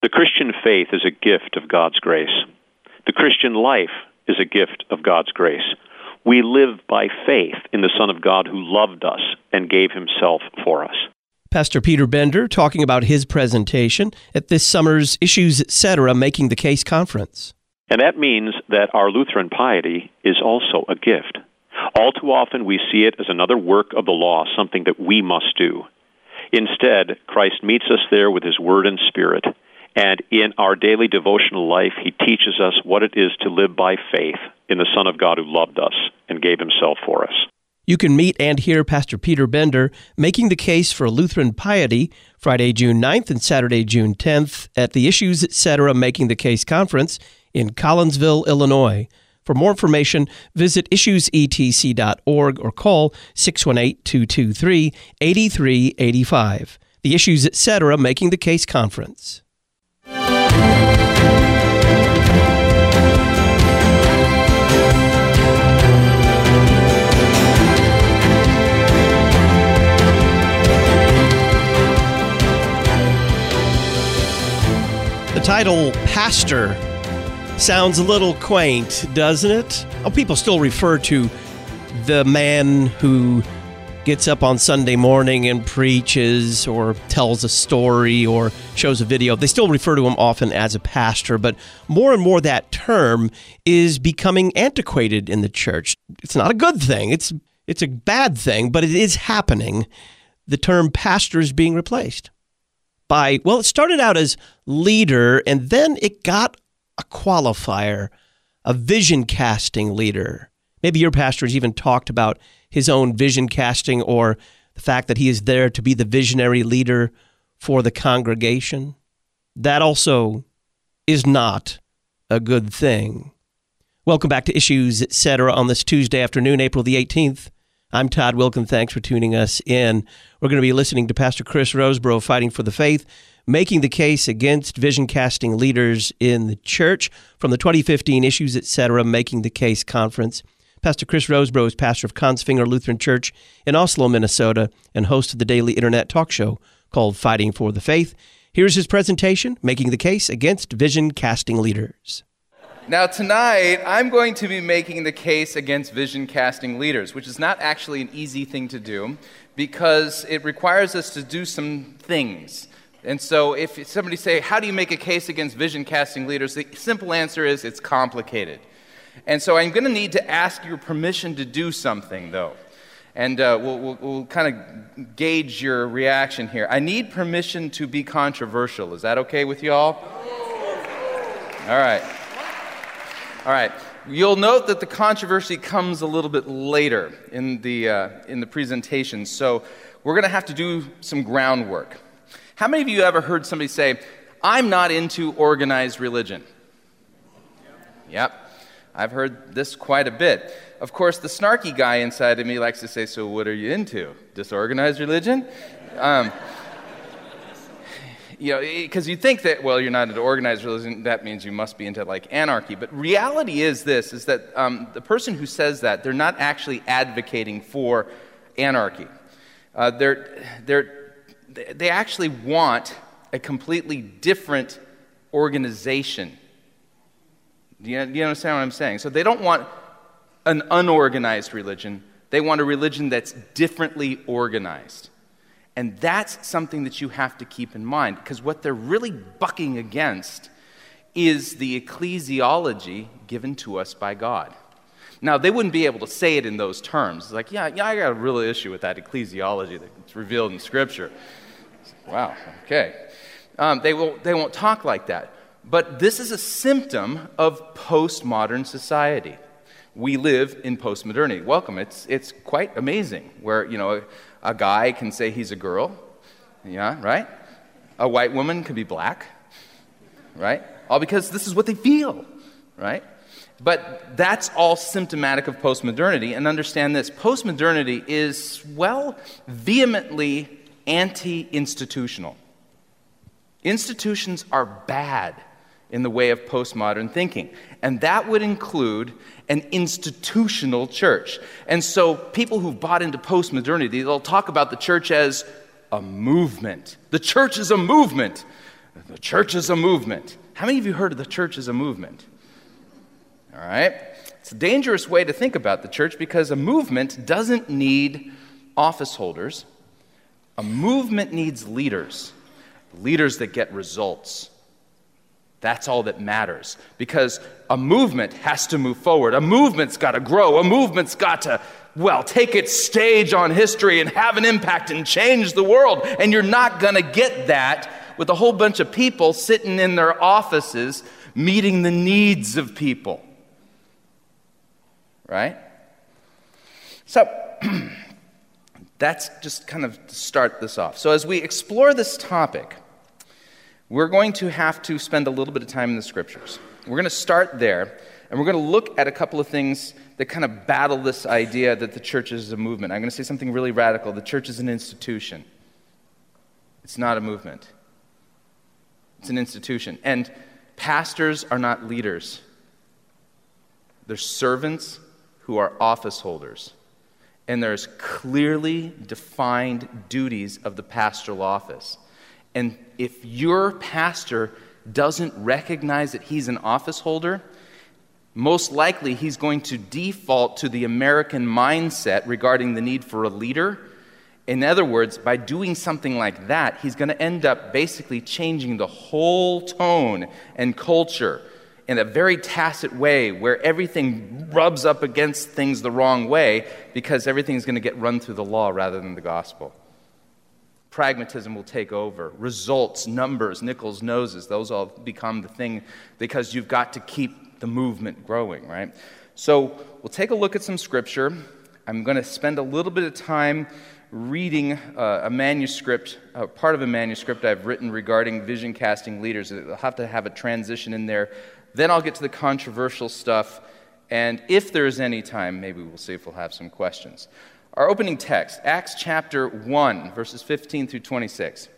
The Christian faith is a gift of God's grace. The Christian life is a gift of God's grace. We live by faith in the Son of God who loved us and gave himself for us. Pastor Peter Bender talking about his presentation at this summer's Issues Etc. Making the Case conference. And that means that our Lutheran piety is also a gift. All too often we see it as another work of the law, something that we must do. Instead, Christ meets us there with his word and spirit. And in our daily devotional life, he teaches us what it is to live by faith in the Son of God who loved us and gave himself for us. You can meet and hear Pastor Peter Bender making the case for Lutheran piety Friday, June 9th and Saturday, June 10th at the Issues Etc. Making the Case conference in Collinsville, Illinois. For more information, visit issuesetc.org or call 618 223 8385. The Issues Etc. Making the Case conference. The title, Pastor, sounds a little quaint, doesn't it? Oh, people still refer to the man who gets up on Sunday morning and preaches or tells a story or shows a video. They still refer to him often as a pastor, but more and more that term is becoming antiquated in the church. It's not a good thing. It's it's a bad thing, but it is happening. The term pastor is being replaced by, well, it started out as leader and then it got a qualifier, a vision casting leader. Maybe your pastor has even talked about his own vision casting or the fact that he is there to be the visionary leader for the congregation. That also is not a good thing. Welcome back to Issues Etc. on this Tuesday afternoon, April the 18th. I'm Todd Wilken. Thanks for tuning us in. We're going to be listening to Pastor Chris Rosebrough fighting for the faith, making the case against vision casting leaders in the church from the 2015 Issues Etc. Making the Case conference. Pastor Chris Rosebrough is pastor of Kongsvinger Lutheran Church in Oslo, Minnesota, and host of the daily internet talk show called Fighting for the Faith. Here's his presentation, making the case against vision casting leaders. Now, tonight, I'm going to be making the case against vision casting leaders, which is not actually an easy thing to do because it requires us to do some things. And so, if somebody say, How do you make a case against vision casting leaders? The simple answer is it's complicated. And so, I'm going to need to ask your permission to do something, though. And uh, we'll, we'll, we'll kind of gauge your reaction here. I need permission to be controversial. Is that okay with you all? All right. All right. You'll note that the controversy comes a little bit later in the, uh, in the presentation, so we're going to have to do some groundwork. How many of you ever heard somebody say, I'm not into organized religion? Yep. I've heard this quite a bit. Of course, the snarky guy inside of me likes to say, So, what are you into? Disorganized religion? Um, you know, because you think that, well, you're not into organized religion, that means you must be into like anarchy. But reality is this, is that um, the person who says that, they're not actually advocating for anarchy. Uh, they're, they're, they actually want a completely different organization. Do you, you understand what I'm saying? So they don't want an unorganized religion, they want a religion that's differently organized. And that's something that you have to keep in mind because what they're really bucking against is the ecclesiology given to us by God. Now, they wouldn't be able to say it in those terms. It's like, yeah, yeah, I got a real issue with that ecclesiology that's revealed in Scripture. Wow, okay. Um, they, won't, they won't talk like that. But this is a symptom of postmodern society. We live in postmodernity. Welcome. It's, it's quite amazing where, you know, a guy can say he's a girl, yeah, right? A white woman can be black, right? All because this is what they feel, right? But that's all symptomatic of postmodernity. And understand this postmodernity is, well, vehemently anti institutional. Institutions are bad in the way of postmodern thinking. And that would include an institutional church. And so people who've bought into postmodernity, they'll talk about the church as a movement. The church is a movement. The church is a movement. How many of you heard of the church as a movement? All right? It's a dangerous way to think about the church because a movement doesn't need office holders, a movement needs leaders, leaders that get results. That's all that matters because a movement has to move forward. A movement's got to grow. A movement's got to, well, take its stage on history and have an impact and change the world. And you're not going to get that with a whole bunch of people sitting in their offices meeting the needs of people. Right? So, that's just kind of to start this off. So, as we explore this topic, we're going to have to spend a little bit of time in the scriptures. We're going to start there, and we're going to look at a couple of things that kind of battle this idea that the church is a movement. I'm going to say something really radical the church is an institution, it's not a movement, it's an institution. And pastors are not leaders, they're servants who are office holders. And there's clearly defined duties of the pastoral office. And if your pastor doesn't recognize that he's an office holder, most likely he's going to default to the American mindset regarding the need for a leader. In other words, by doing something like that, he's going to end up basically changing the whole tone and culture in a very tacit way where everything rubs up against things the wrong way because everything's going to get run through the law rather than the gospel. Pragmatism will take over. Results, numbers, nickels, noses, those all become the thing because you've got to keep the movement growing, right? So we'll take a look at some scripture. I'm going to spend a little bit of time reading uh, a manuscript, uh, part of a manuscript I've written regarding vision casting leaders. I'll have to have a transition in there then I'll get to the controversial stuff. And if there's any time, maybe we'll see if we'll have some questions. Our opening text, Acts chapter 1, verses 15 through 26.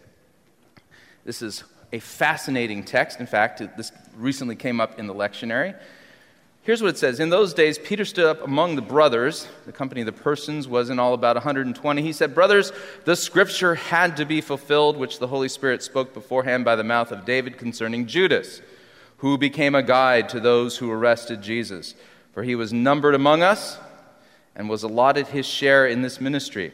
This is a fascinating text. In fact, this recently came up in the lectionary. Here's what it says In those days, Peter stood up among the brothers. The company of the persons was in all about 120. He said, Brothers, the scripture had to be fulfilled, which the Holy Spirit spoke beforehand by the mouth of David concerning Judas who became a guide to those who arrested Jesus. For he was numbered among us and was allotted his share in this ministry.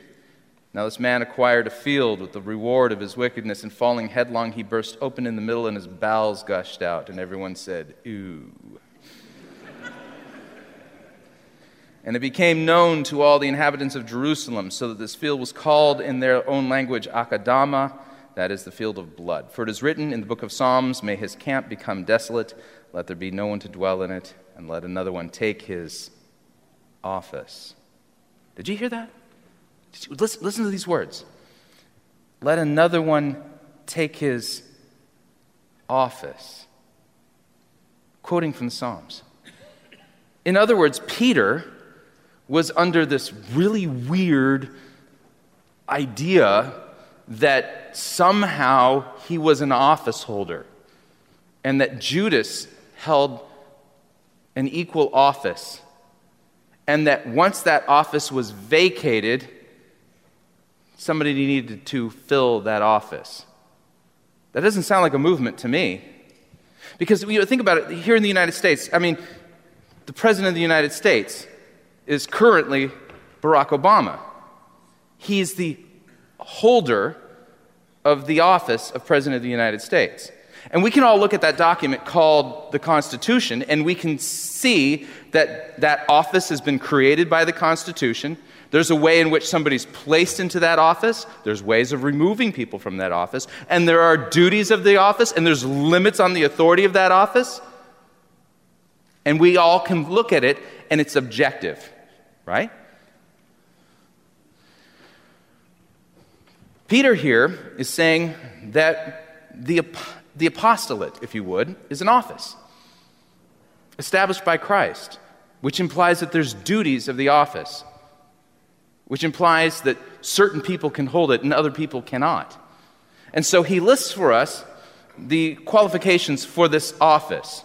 Now, this man acquired a field with the reward of his wickedness, and falling headlong, he burst open in the middle, and his bowels gushed out. And everyone said, Ooh. and it became known to all the inhabitants of Jerusalem, so that this field was called in their own language Akeldama that is the field of blood. For it is written in the book of Psalms, May his camp become desolate, let there be no one to dwell in it, and let another one take his office. Did you hear that? You, listen, listen to these words. Let another one take his office. Quoting from the Psalms. In other words, Peter was under this really weird idea that somehow he was an office holder and that Judas held an equal office, and that once that office was vacated, somebody needed to fill that office. That doesn't sound like a movement to me. Because you know, think about it here in the United States, I mean, the President of the United States is currently Barack Obama. He's the holder of the office of President of the United States. And we can all look at that document called the Constitution, and we can see that that office has been created by the Constitution. There's a way in which somebody's placed into that office. There's ways of removing people from that office. And there are duties of the office, and there's limits on the authority of that office. And we all can look at it, and it's objective, right? Peter here is saying that the, the apostolate, if you would, is an office established by Christ, which implies that there's duties of the office, which implies that certain people can hold it and other people cannot. And so he lists for us the qualifications for this office.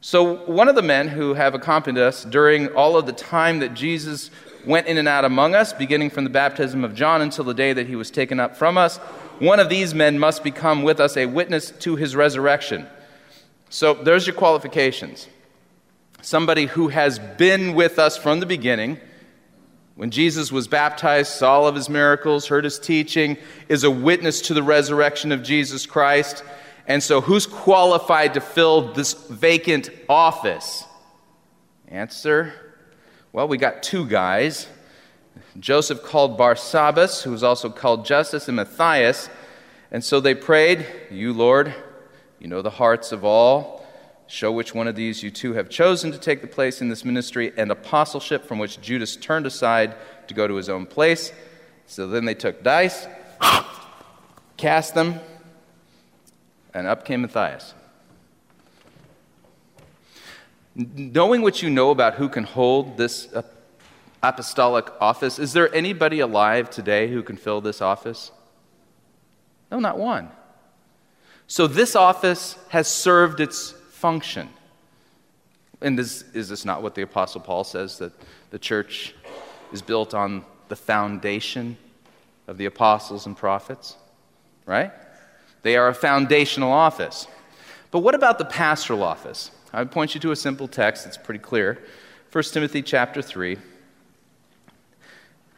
So, one of the men who have accompanied us during all of the time that Jesus went in and out among us, beginning from the baptism of John until the day that he was taken up from us, one of these men must become with us a witness to his resurrection. So there's your qualifications. Somebody who has been with us from the beginning, when Jesus was baptized, saw all of his miracles, heard his teaching, is a witness to the resurrection of Jesus Christ. And so, who's qualified to fill this vacant office? Answer well, we got two guys. Joseph called Barsabbas, who was also called Justus, and Matthias. And so they prayed, You, Lord, you know the hearts of all. Show which one of these you two have chosen to take the place in this ministry and apostleship from which Judas turned aside to go to his own place. So then they took dice, cast them, and up came Matthias. Knowing what you know about who can hold this apostolic office, is there anybody alive today who can fill this office? No, not one. So this office has served its function. And this, is this not what the Apostle Paul says that the church is built on the foundation of the apostles and prophets? Right? They are a foundational office. But what about the pastoral office? I would point you to a simple text It's pretty clear. 1 Timothy chapter 3,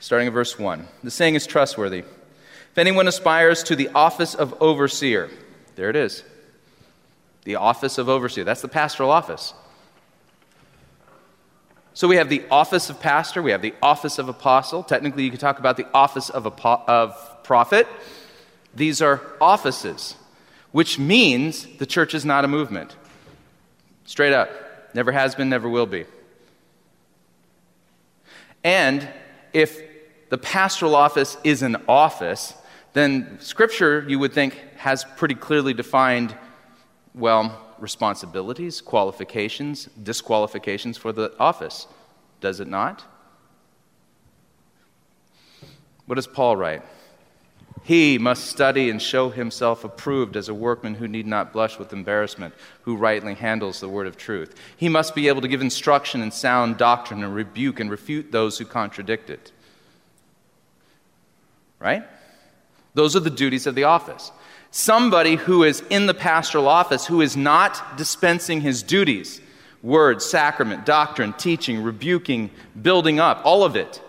starting at verse 1. The saying is trustworthy. If anyone aspires to the office of overseer, there it is. The office of overseer. That's the pastoral office. So we have the office of pastor, we have the office of apostle. Technically, you could talk about the office of, apo- of prophet. These are offices, which means the church is not a movement. Straight up. Never has been, never will be. And if the pastoral office is an office, then Scripture, you would think, has pretty clearly defined, well, responsibilities, qualifications, disqualifications for the office. Does it not? What does Paul write? He must study and show himself approved as a workman who need not blush with embarrassment, who rightly handles the word of truth. He must be able to give instruction in sound doctrine and rebuke and refute those who contradict it. Right? Those are the duties of the office. Somebody who is in the pastoral office who is not dispensing his duties word, sacrament, doctrine, teaching, rebuking, building up, all of it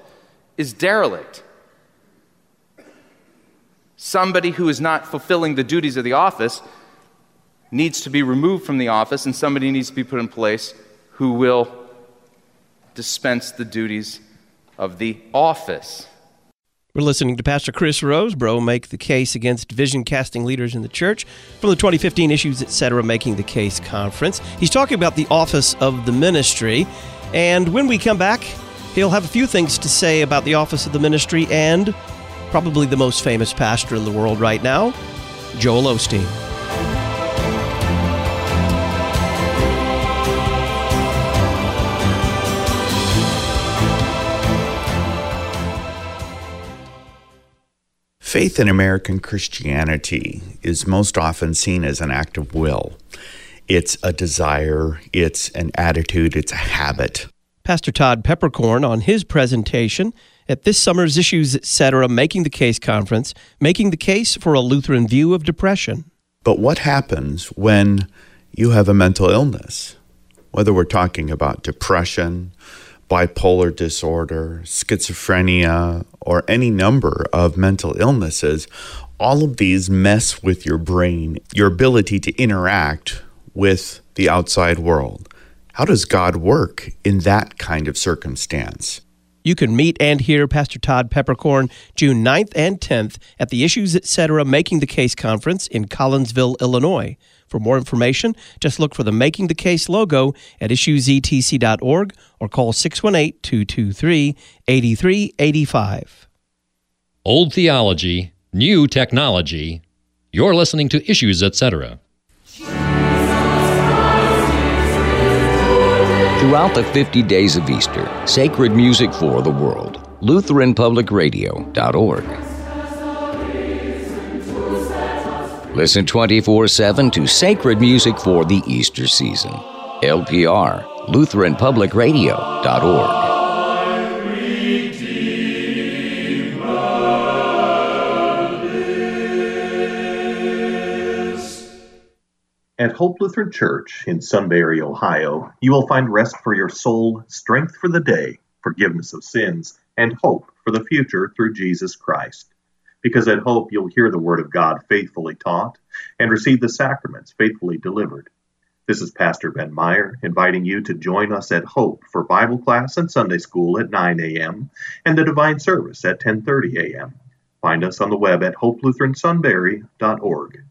is derelict somebody who is not fulfilling the duties of the office needs to be removed from the office, and somebody needs to be put in place who will dispense the duties of the office. We're listening to Pastor Chris Rosebrough make the case against vision casting leaders in the church from the 2015 Issues Etc. Making the Case conference. He's talking about the office of the ministry. And when we come back, he'll have a few things to say about the office of the ministry and probably the most famous pastor in the world right now, Joel Osteen. Faith in American Christianity is most often seen as an act of will. It's a desire, it's an attitude, it's a habit. Pastor Todd Peperkorn, on his presentation at this summer's Issues Etc. Making the Case conference, making the case for a Lutheran view of depression. But what happens when you have a mental illness? Whether we're talking about depression, bipolar disorder, schizophrenia, or any number of mental illnesses, all of these mess with your brain, your ability to interact with the outside world. How does God work in that kind of circumstance? You can meet and hear Pastor Todd Peperkorn June 9th and 10th at the Issues Etc. Making the Case conference in Collinsville, Illinois. For more information, just look for the Making the Case logo at issuesetc.org or call 618 223 8385. Old theology, new technology. You're listening to Issues Etc. Throughout the 50 days of Easter, sacred music for the world. LutheranPublicRadio.org. Listen 24 7 to sacred music for the Easter season. LPR, LutheranPublicRadio.org. At Hope Lutheran Church in Sunbury, Ohio, you will find rest for your soul, strength for the day, forgiveness of sins, and hope for the future through Jesus Christ. Because at Hope you'll hear the Word of God faithfully taught and receive the sacraments faithfully delivered. This is Pastor Ben Meyer inviting you to join us at Hope for Bible class and Sunday school at 9 a.m. and the divine service at 10:30 a.m. Find us on the web at hopelutheransunbury.org.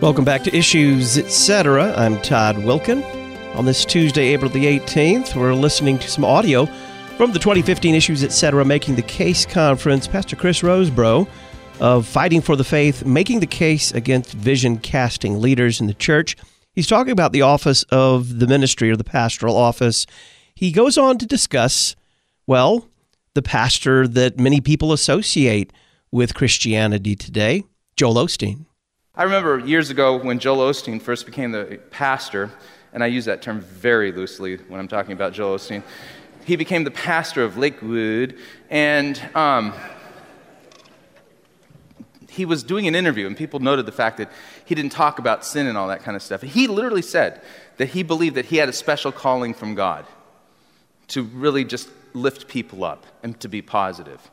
Welcome back to Issues Etc. I'm Todd Wilken. On this Tuesday, April the 18th, we're listening to some audio from the 2015 Issues Etc. Making the Case Conference. Pastor Chris Rosebrough of Fighting for the Faith, making the case against vision casting leaders in the church. He's talking about the office of the ministry or the pastoral office. He goes on to discuss, well, the pastor that many people associate with Christianity today, Joel Osteen. I remember years ago when Joel Osteen first became the pastor, and I use that term very loosely when I'm talking about Joel Osteen. He became the pastor of Lakewood, and um, he was doing an interview, and people noted the fact that he didn't talk about sin and all that kind of stuff. He literally said that he believed that he had a special calling from God to really just lift people up and to be positive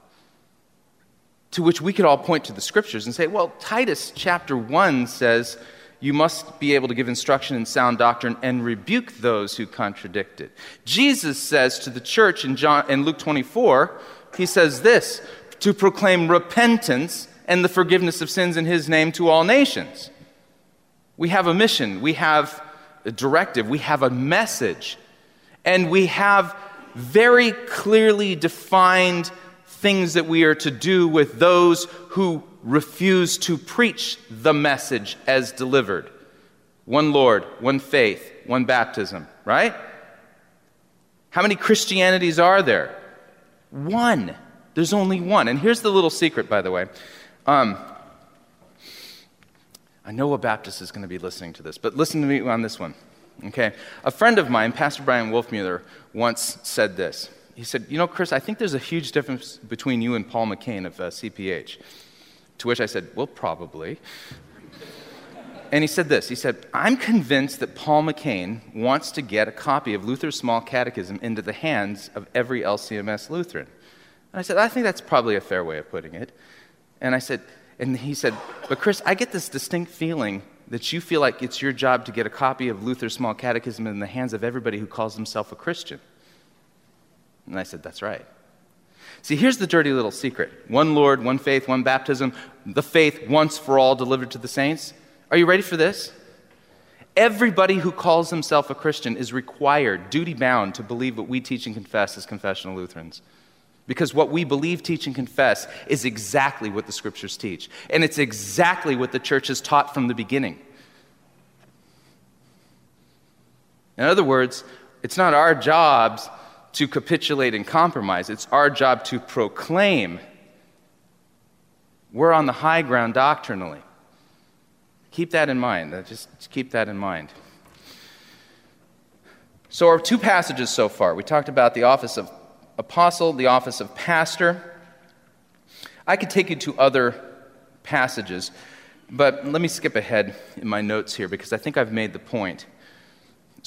to which we could all point to the scriptures and say, well, Titus chapter 1 says, you must be able to give instruction in sound doctrine and rebuke those who contradict it. Jesus says to the church in, John, in Luke 24, he says this to proclaim repentance and the forgiveness of sins in his name to all nations. We have a mission, we have a directive, we have a message, and we have very clearly defined things that we are to do with those who refuse to preach the message as delivered. One Lord, one faith, one baptism, right? How many Christianities are there? One. There's only one. And here's the little secret, by the way. Um, I know a Baptist is going to be listening to this, but listen to me on this one. Okay? A friend of mine, Pastor Bryan Wolfmueller, once said this he said, You know, Chris, I think there's a huge difference between you and Paul McCain of uh, CPH. To which I said, Well, probably. and he said this He said, I'm convinced that Paul McCain wants to get a copy of Luther's Small Catechism into the hands of every LCMS Lutheran. And I said, I think that's probably a fair way of putting it. And I said, and he said, But Chris, I get this distinct feeling that you feel like it's your job to get a copy of Luther's Small Catechism in the hands of everybody who calls himself a Christian. And I said, That's right. See, here's the dirty little secret one Lord, one faith, one baptism, the faith once for all delivered to the saints. Are you ready for this? Everybody who calls himself a Christian is required, duty bound, to believe what we teach and confess as confessional Lutherans. Because what we believe, teach, and confess is exactly what the scriptures teach. And it's exactly what the church has taught from the beginning. In other words, it's not our jobs to capitulate and compromise. It's our job to proclaim. We're on the high ground doctrinally. Keep that in mind. Uh, just keep that in mind. So, our two passages so far we talked about the office of apostle, the office of pastor. I could take you to other passages, but let me skip ahead in my notes here because I think I've made the point.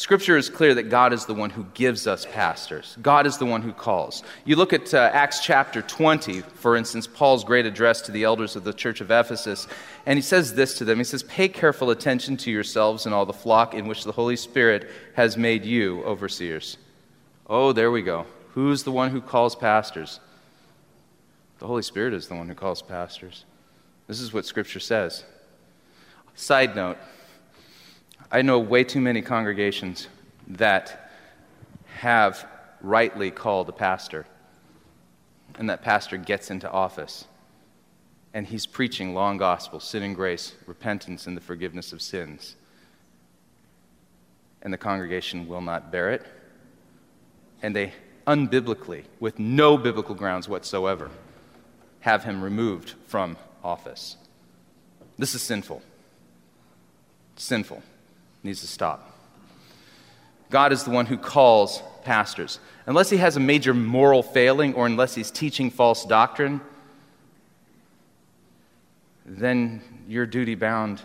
Scripture is clear that God is the one who gives us pastors. God is the one who calls. You look at uh, Acts chapter 20, for instance, Paul's great address to the elders of the church of Ephesus, and he says this to them He says, Pay careful attention to yourselves and all the flock in which the Holy Spirit has made you overseers. Oh, there we go. Who's the one who calls pastors? The Holy Spirit is the one who calls pastors. This is what Scripture says. Side note I know way too many congregations that have rightly called a pastor, and that pastor gets into office, and he's preaching long gospel, sin and grace, repentance, and the forgiveness of sins. And the congregation will not bear it, and they unbiblically, with no biblical grounds whatsoever, have him removed from office. This is sinful. Sinful needs to stop. God is the one who calls pastors. Unless he has a major moral failing or unless he's teaching false doctrine, then you're duty bound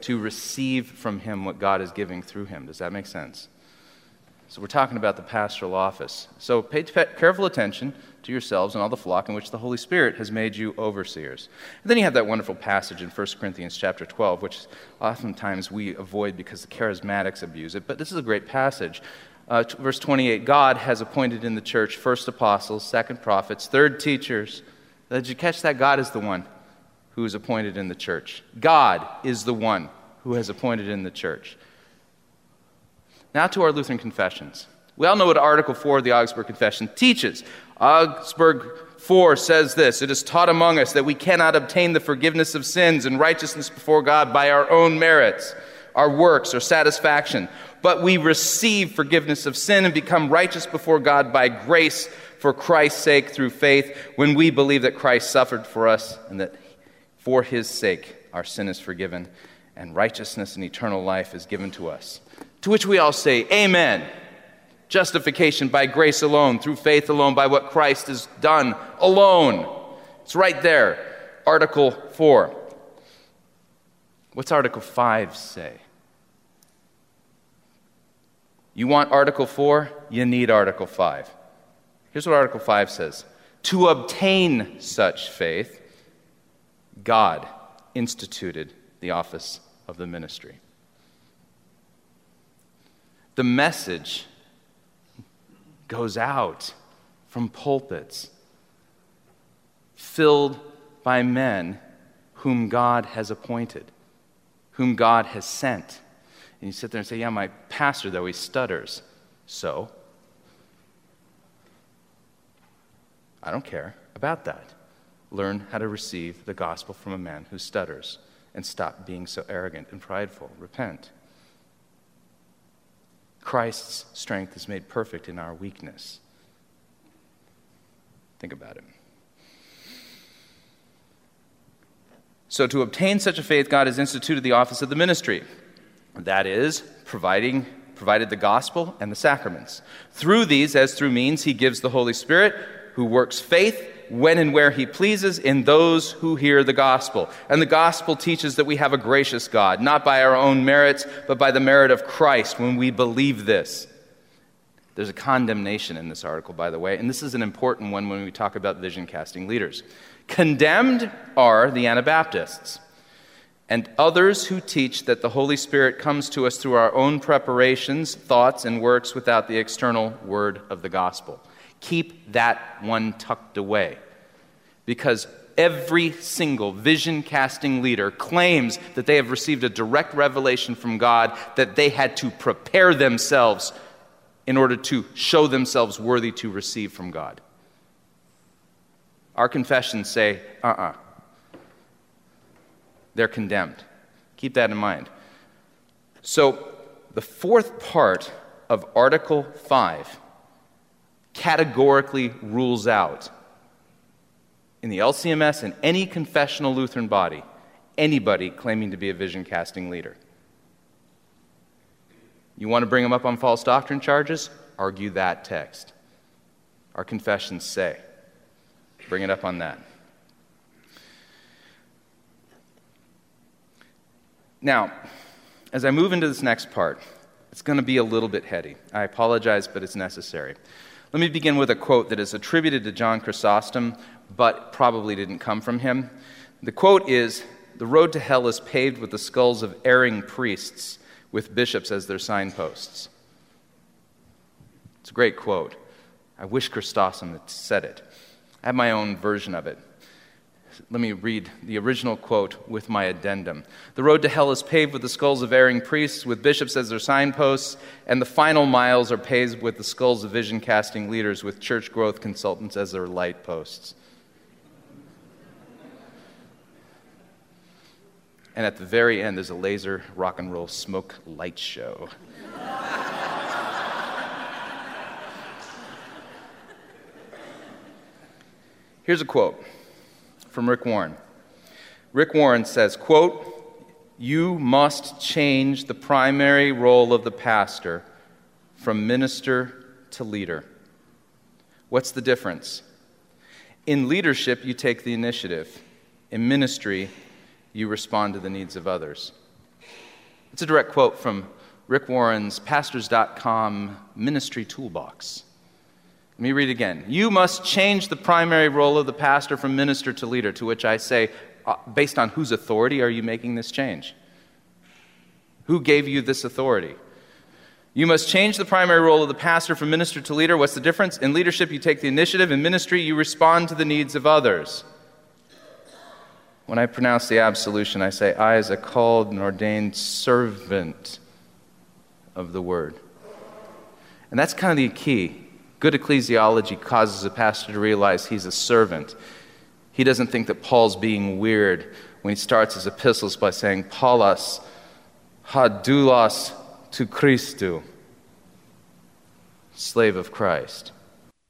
to receive from him what God is giving through him. Does that make sense? So we're talking about the pastoral office. So pay careful attention to yourselves and all the flock in which the Holy Spirit has made you overseers. And then you have that wonderful passage in 1 Corinthians chapter 12, which oftentimes we avoid because the charismatics abuse it. But this is a great passage. Uh, t- verse 28 God has appointed in the church first apostles, second prophets, third teachers. Did you catch that? God is the one who is appointed in the church. God is the one who has appointed in the church. Now to our Lutheran confessions. We all know what Article 4 of the Augsburg Confession teaches. Augsburg 4 says this It is taught among us that we cannot obtain the forgiveness of sins and righteousness before God by our own merits, our works, or satisfaction, but we receive forgiveness of sin and become righteous before God by grace for Christ's sake through faith when we believe that Christ suffered for us and that for his sake our sin is forgiven and righteousness and eternal life is given to us. To which we all say, Amen. Justification by grace alone, through faith alone, by what Christ has done alone. It's right there. Article 4. What's Article 5 say? You want Article 4? You need Article 5. Here's what Article 5 says To obtain such faith, God instituted the office of the ministry. The message goes out from pulpits filled by men whom God has appointed, whom God has sent. And you sit there and say, Yeah, my pastor, though, he stutters. So? I don't care about that. Learn how to receive the gospel from a man who stutters and stop being so arrogant and prideful. Repent. Christ's strength is made perfect in our weakness. Think about it. So, to obtain such a faith, God has instituted the office of the ministry. That is, providing, provided the gospel and the sacraments. Through these, as through means, He gives the Holy Spirit, who works faith when and where he pleases in those who hear the gospel. And the gospel teaches that we have a gracious God, not by our own merits, but by the merit of Christ when we believe this. There's a condemnation in this article, by the way, and this is an important one when we talk about vision casting leaders. Condemned are the Anabaptists and others who teach that the Holy Spirit comes to us through our own preparations, thoughts, and works without the external word of the gospel keep that one tucked away. Because every single vision casting leader claims that they have received a direct revelation from God that they had to prepare themselves in order to show themselves worthy to receive from God. Our confessions say, uh uh-uh. uh. They're condemned. Keep that in mind. So, the fourth part of Article 5 categorically rules out in the LCMS and any confessional Lutheran body anybody claiming to be a vision casting leader. You want to bring them up on false doctrine charges? Argue that text. Our confessions say. Bring it up on that. Now, as I move into this next part, it's going to be a little bit heady. I apologize, but it's necessary. Let me begin with a quote that is attributed to John Chrysostom, but probably didn't come from him. The quote is The road to hell is paved with the skulls of erring priests, with bishops as their signposts. It's a great quote. I wish Chrysostom had said it. I have my own version of it. Let me read the original quote with my addendum. The road to hell is paved with the skulls of erring priests, with bishops as their signposts, and the final miles are paved with the skulls of vision casting leaders, with church growth consultants as their light posts. And at the very end, there's a laser rock and roll smoke light show. Here's a quote from Rick Warren. Rick Warren says, quote, you must change the primary role of the pastor from minister to leader. What's the difference? In leadership, you take the initiative. In ministry, you respond to the needs of others. It's a direct quote from Rick Warren's Pastors.com ministry toolbox. Let me read again. You must change the primary role of the pastor from minister to leader, to which I say, uh, based on whose authority are you making this change? Who gave you this authority? You must change the primary role of the pastor from minister to leader. What's the difference? In leadership, you take the initiative. In ministry, you respond to the needs of others. When I pronounce the absolution, I say, I, as a called and ordained servant of the word. And that's kind of the key. Good ecclesiology causes a pastor to realize he's a servant. He doesn't think that Paul's being weird when he starts his epistles by saying, Paulos, hadulos to Christu, slave of Christ.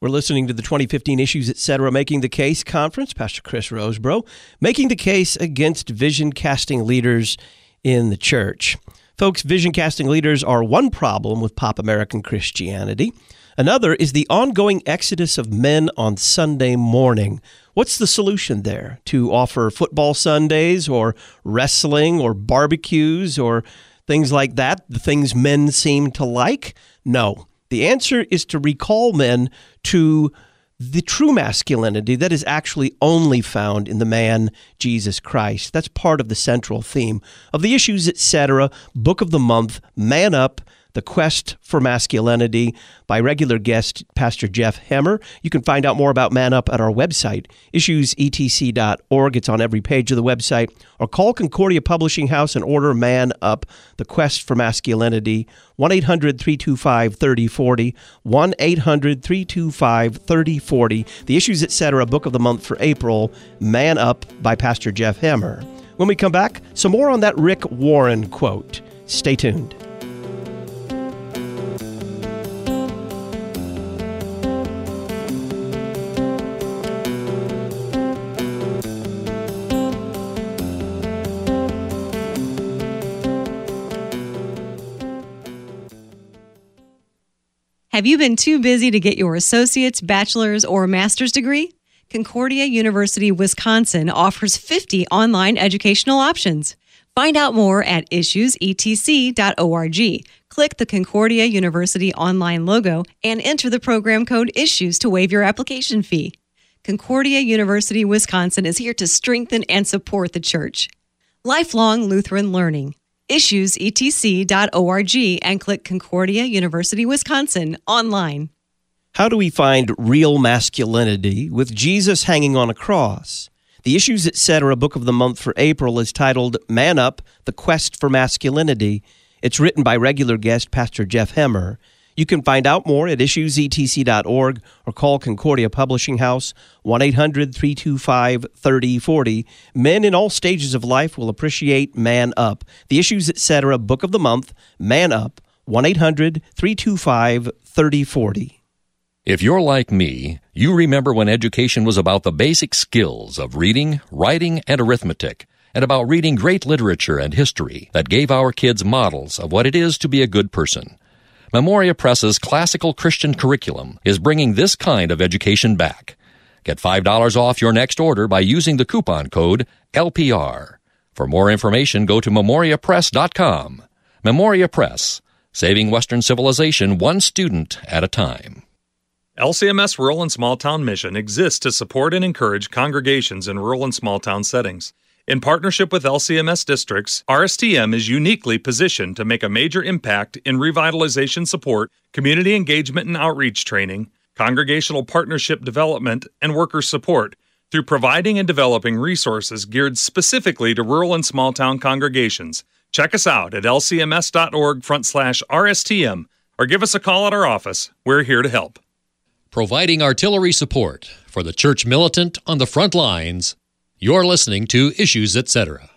We're listening to the 2015 Issues Etc. Making the Case conference. Pastor Chris Rosebrough making the case against vision casting leaders in the church. Folks, vision casting leaders are one problem with pop American Christianity. Another is the ongoing exodus of men on Sunday morning. What's the solution there? To offer football Sundays or wrestling or barbecues or things like that, the things men seem to like? No. The answer is to recall men to the true masculinity that is actually only found in the man Jesus Christ. That's part of the central theme of the issues, etc. Book of the month, Man Up the Quest for Masculinity by regular guest Pastor Jeff Hemmer. You can find out more about Man Up at our website, issuesetc.org. It's on every page of the website. Or call Concordia Publishing House and order Man Up, The Quest for Masculinity, 1 800 325 3040. 1 800 325 3040. The Issues Etc. Book of the Month for April, Man Up by Pastor Jeff Hemmer. When we come back, some more on that Rick Warren quote. Stay tuned. Have you been too busy to get your associate's, bachelor's, or master's degree? Concordia University Wisconsin offers 50 online educational options. Find out more at issuesetc.org. Click the Concordia University online logo and enter the program code ISSUES to waive your application fee. Concordia University Wisconsin is here to strengthen and support the church. Lifelong Lutheran Learning issuesetc.org and click Concordia University Wisconsin online. How do we find real masculinity with Jesus hanging on a cross? The Issues Etc. book of the month for April is titled Man Up The Quest for Masculinity. It's written by regular guest Pastor Jeff Hemmer. You can find out more at issuesetc.org or call Concordia Publishing House 1 800 325 3040. Men in all stages of life will appreciate Man Up. The Issues Etc. Book of the Month, Man Up, 1 800 325 3040. If you're like me, you remember when education was about the basic skills of reading, writing, and arithmetic, and about reading great literature and history that gave our kids models of what it is to be a good person. Memoria Press's classical Christian curriculum is bringing this kind of education back. Get $5 off your next order by using the coupon code LPR. For more information, go to memoriapress.com. Memoria Press, saving Western civilization one student at a time. LCMS Rural and Small Town Mission exists to support and encourage congregations in rural and small town settings. In partnership with LCMS districts, RSTM is uniquely positioned to make a major impact in revitalization support, community engagement and outreach training, congregational partnership development, and worker support through providing and developing resources geared specifically to rural and small town congregations. Check us out at lcms.org front slash RSTM or give us a call at our office. We're here to help. Providing artillery support for the church militant on the front lines you're listening to Issues Etc.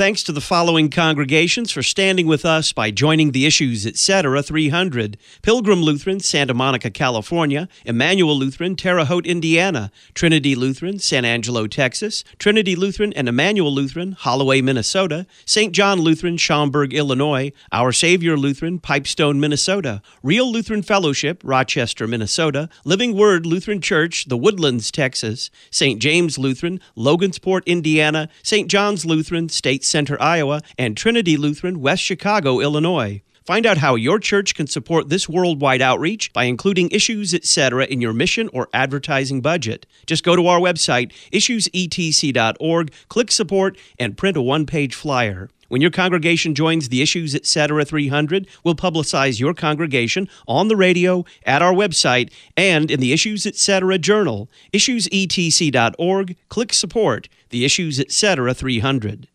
Thanks to the following congregations for standing with us by joining the Issues Etc. 300 Pilgrim Lutheran, Santa Monica, California, Emmanuel Lutheran, Terre Haute, Indiana, Trinity Lutheran, San Angelo, Texas, Trinity Lutheran and Emmanuel Lutheran, Holloway, Minnesota, St. John Lutheran, Schaumburg, Illinois, Our Savior Lutheran, Pipestone, Minnesota, Real Lutheran Fellowship, Rochester, Minnesota, Living Word Lutheran Church, The Woodlands, Texas, St. James Lutheran, Logansport, Indiana, St. John's Lutheran, State Center, Iowa, and Trinity Lutheran, West Chicago, Illinois. Find out how your church can support this worldwide outreach by including issues, etc., in your mission or advertising budget. Just go to our website, issuesetc.org, click support, and print a one page flyer. When your congregation joins the Issues Etc. 300, we'll publicize your congregation on the radio, at our website, and in the Issues Etc. journal. Issuesetc.org, click support, the Issues Etc. 300.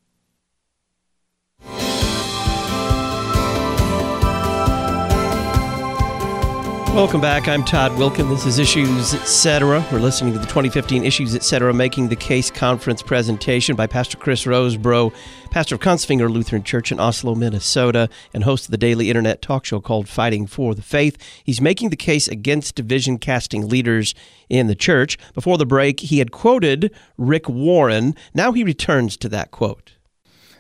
Welcome back. I'm Todd Wilken. This is Issues Etc. We're listening to the 2015 Issues Etc. Making the Case Conference presentation by Pastor Chris Rosebrough, pastor of Kongsvinger Lutheran Church in Oslo, Minnesota, and host of the daily internet talk show called Fighting for the Faith. He's making the case against division casting leaders in the church. Before the break, he had quoted Rick Warren. Now he returns to that quote.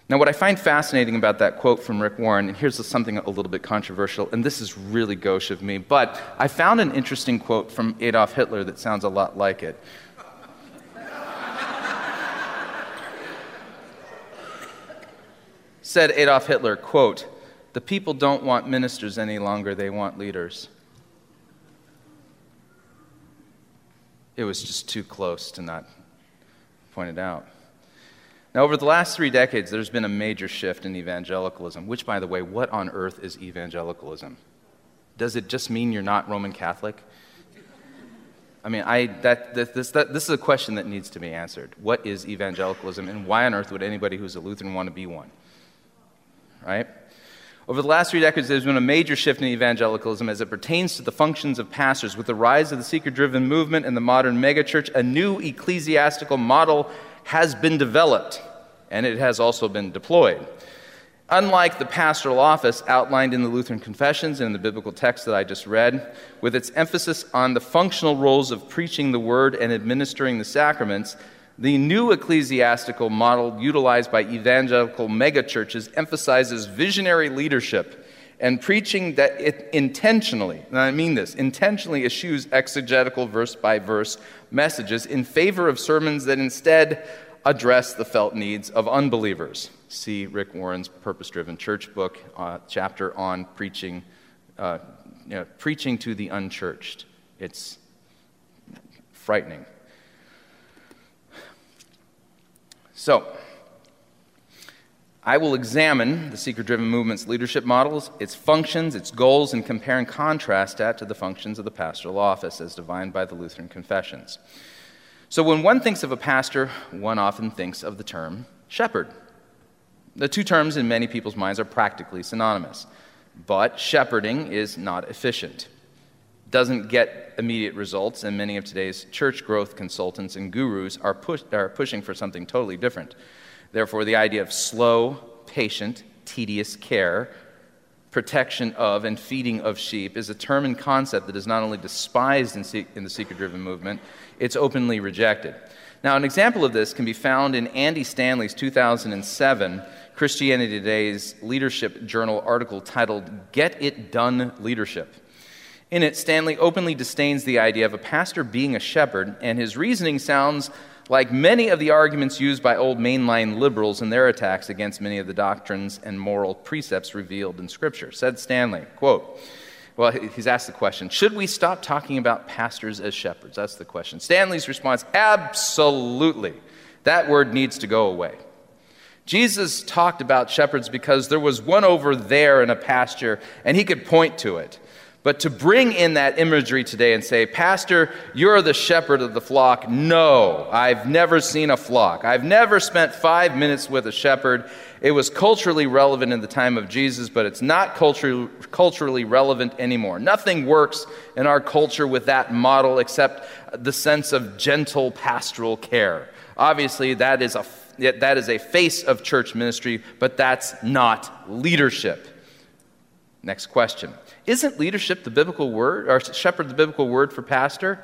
Now, what I find fascinating about that quote from Rick Warren, and here's something a little bit controversial, and this is really gauche of me, but I found an interesting quote from Adolf Hitler that sounds a lot like it. Said Adolf Hitler, quote, the people don't want ministers any longer, they want leaders. It was just too close to not point it out. Now, over the last three decades, there's been a major shift in evangelicalism, which, by the way, what on earth is evangelicalism? Does it just mean you're not Roman Catholic? I mean, I, that, this, that, this is a question that needs to be answered. What is evangelicalism, and why on earth would anybody who's a Lutheran want to be one? Right? Over the last three decades, there's been a major shift in evangelicalism as it pertains to the functions of pastors. With the rise of the seeker driven movement and the modern megachurch, a new ecclesiastical model has been developed and it has also been deployed. Unlike the pastoral office outlined in the Lutheran Confessions and in the biblical text that I just read, with its emphasis on the functional roles of preaching the word and administering the sacraments, the new ecclesiastical model utilized by evangelical megachurches emphasizes visionary leadership and preaching that it intentionally, and I mean this, intentionally eschews exegetical verse by verse messages in favor of sermons that instead address the felt needs of unbelievers. See Rick Warren's Purpose Driven Church book, uh, chapter on preaching, uh, you know, preaching to the unchurched. It's frightening. So, I will examine the seeker driven movement's leadership models, its functions, its goals, and compare and contrast that to the functions of the pastoral office as defined by the Lutheran confessions. So, when one thinks of a pastor, one often thinks of the term shepherd. The two terms in many people's minds are practically synonymous, but shepherding is not efficient. Doesn't get immediate results, and many of today's church growth consultants and gurus are, push, are pushing for something totally different. Therefore, the idea of slow, patient, tedious care, protection of, and feeding of sheep is a term and concept that is not only despised in, the seeker driven movement, it's openly rejected. Now, an example of this can be found in Andy Stanley's 2007 Christianity Today's Leadership Journal article titled Get It Done Leadership. In it, Stanley openly disdains the idea of a pastor being a shepherd, and his reasoning sounds like many of the arguments used by old mainline liberals in their attacks against many of the doctrines and moral precepts revealed in Scripture. Said Stanley, quote, well, he's asked the question Should we stop talking about pastors as shepherds? That's the question. Stanley's response Absolutely. That word needs to go away. Jesus talked about shepherds because there was one over there in a pasture, and he could point to it. But to bring in that imagery today and say, Pastor, you're the shepherd of the flock, no, I've never seen a flock. I've never spent five minutes with a shepherd. It was culturally relevant in the time of Jesus, but it's not culturally, relevant anymore. Nothing works in our culture with that model except the sense of gentle pastoral care. Obviously, that is a that is a face of church ministry, but that's not leadership. Next question. Isn't leadership the biblical word, or shepherd the biblical word for pastor?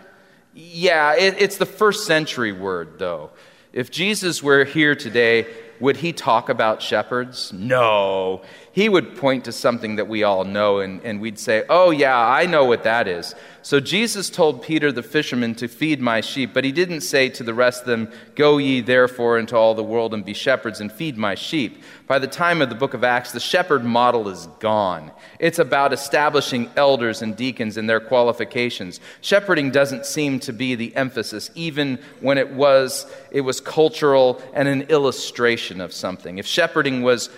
Yeah, it, it's the first century word, though. If Jesus were here today, would he talk about shepherds? No. He would point to something that we all know, and, and we'd say, Oh, yeah, I know what that is. So Jesus told Peter the fisherman to feed my sheep, but he didn't say to the rest of them, Go ye therefore into all the world and be shepherds and feed my sheep. By the time of the book of Acts, the shepherd model is gone. It's about establishing elders and deacons and their qualifications. Shepherding doesn't seem to be the emphasis, even when it was, it was cultural and an illustration of something. If shepherding was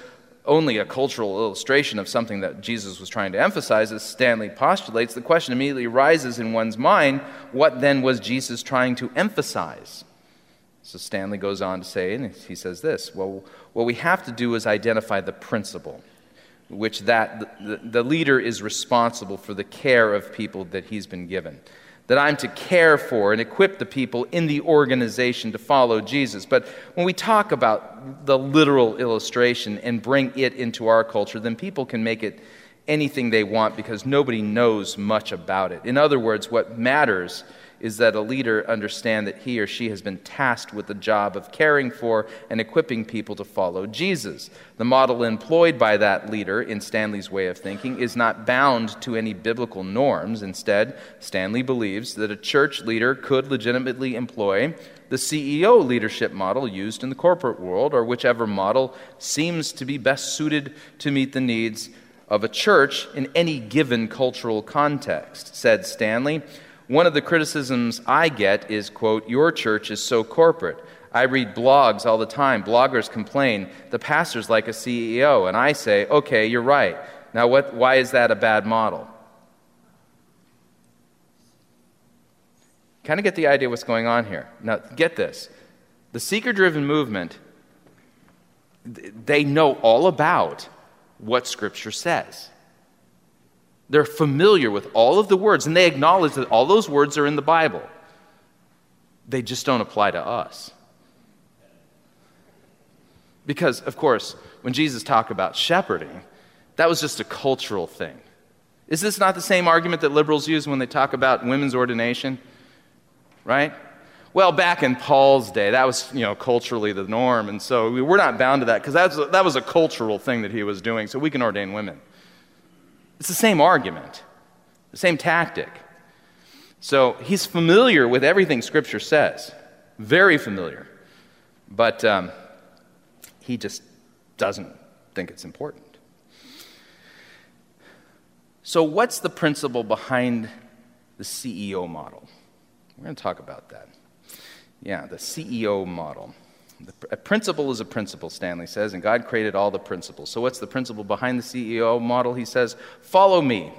only a cultural illustration of something that Jesus was trying to emphasize, as Stanley postulates, the question immediately rises in one's mind what then was Jesus trying to emphasize? So Stanley goes on to say, and he says this well, what we have to do is identify the principle which that the, the leader is responsible for the care of people that he's been given that I'm to care for and equip the people in the organization to follow Jesus. But when we talk about the literal illustration and bring it into our culture, then people can make it anything they want because nobody knows much about it. In other words, what matters is that a leader understand that he or she has been tasked with the job of caring for and equipping people to follow Jesus. The model employed by that leader, in Stanley's way of thinking, is not bound to any biblical norms. Instead, Stanley believes that a church leader could legitimately employ the CEO leadership model used in the corporate world, or whichever model seems to be best suited to meet the needs of a church in any given cultural context. Said Stanley, one of the criticisms I get is, quote, your church is so corporate. I read blogs all the time. Bloggers complain, the pastor's like a CEO. And I say, okay, you're right. Now, what, why is that a bad model? Kind of get the idea what's going on here. Now, get this. The seeker driven movement, they know all about what Scripture says. They're familiar with all of the words, and they acknowledge that all those words are in the Bible. They just don't apply to us. Because, of course, when Jesus talked about shepherding, that was just a cultural thing. Is this not the same argument that liberals use when they talk about women's ordination? Right? Well, back in Paul's day, that was, you know, culturally the norm, and so we're not bound to that because that was a cultural thing that he was doing, so we can ordain women. It's the same argument, the same tactic. So he's familiar with everything Scripture says, very familiar. But um, he just doesn't think it's important. So, what's the principle behind the CEO model? We're going to talk about that. Yeah, the CEO model. A principle is a principle, Stanley says, and God created all the principles. So, what's the principle behind the CEO model? He says, Follow me.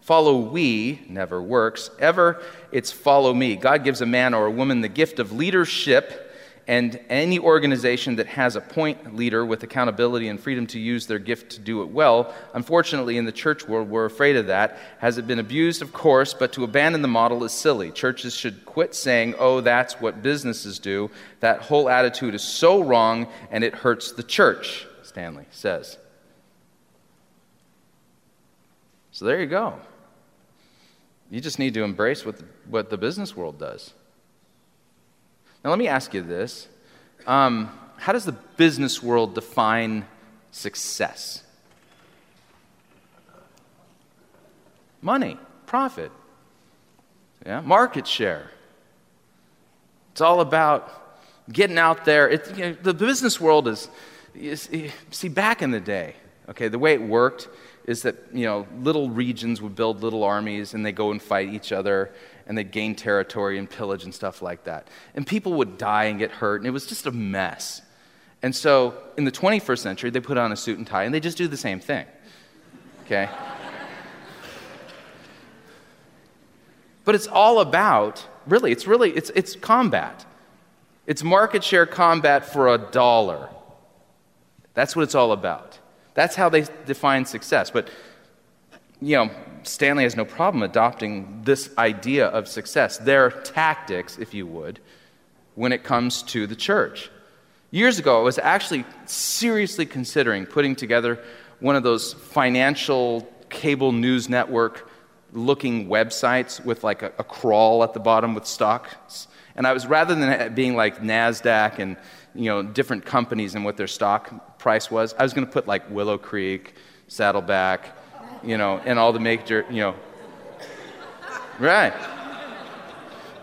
Follow we never works. Ever, it's follow me. God gives a man or a woman the gift of leadership and any organization that has a point leader with accountability and freedom to use their gift to do it well, unfortunately, in the church world, we're afraid of that. Has it been abused? Of course, but to abandon the model is silly. Churches should quit saying, oh, that's what businesses do. That whole attitude is so wrong and it hurts the church, Stanley says. So there you go. You just need to embrace what the, what the business world does. Now, let me ask you this um, How does the business world define success? Money, profit, yeah, market share. It's all about getting out there. It, you know, the business world is, is, see, back in the day, okay, the way it worked is that, you know, little regions would build little armies and they go and fight each other and they'd gain territory and pillage and stuff like that. And people would die and get hurt, and it was just a mess. And so in the 21st century, they put on a suit and tie and they just do the same thing. Okay? but it's all about, really, it's really, it's, it's combat. It's market share combat for a dollar. That's what it's all about. That's how they define success. But, you know, Stanley has no problem adopting this idea of success, their tactics, if you would, when it comes to the church. Years ago, I was actually seriously considering putting together one of those financial cable news network looking websites with like a, a crawl at the bottom with stocks. And I was rather than being like NASDAQ and you know, different companies and what their stock price was, I was going to put like Willow Creek, Saddleback, you know, and all the major, you know. Right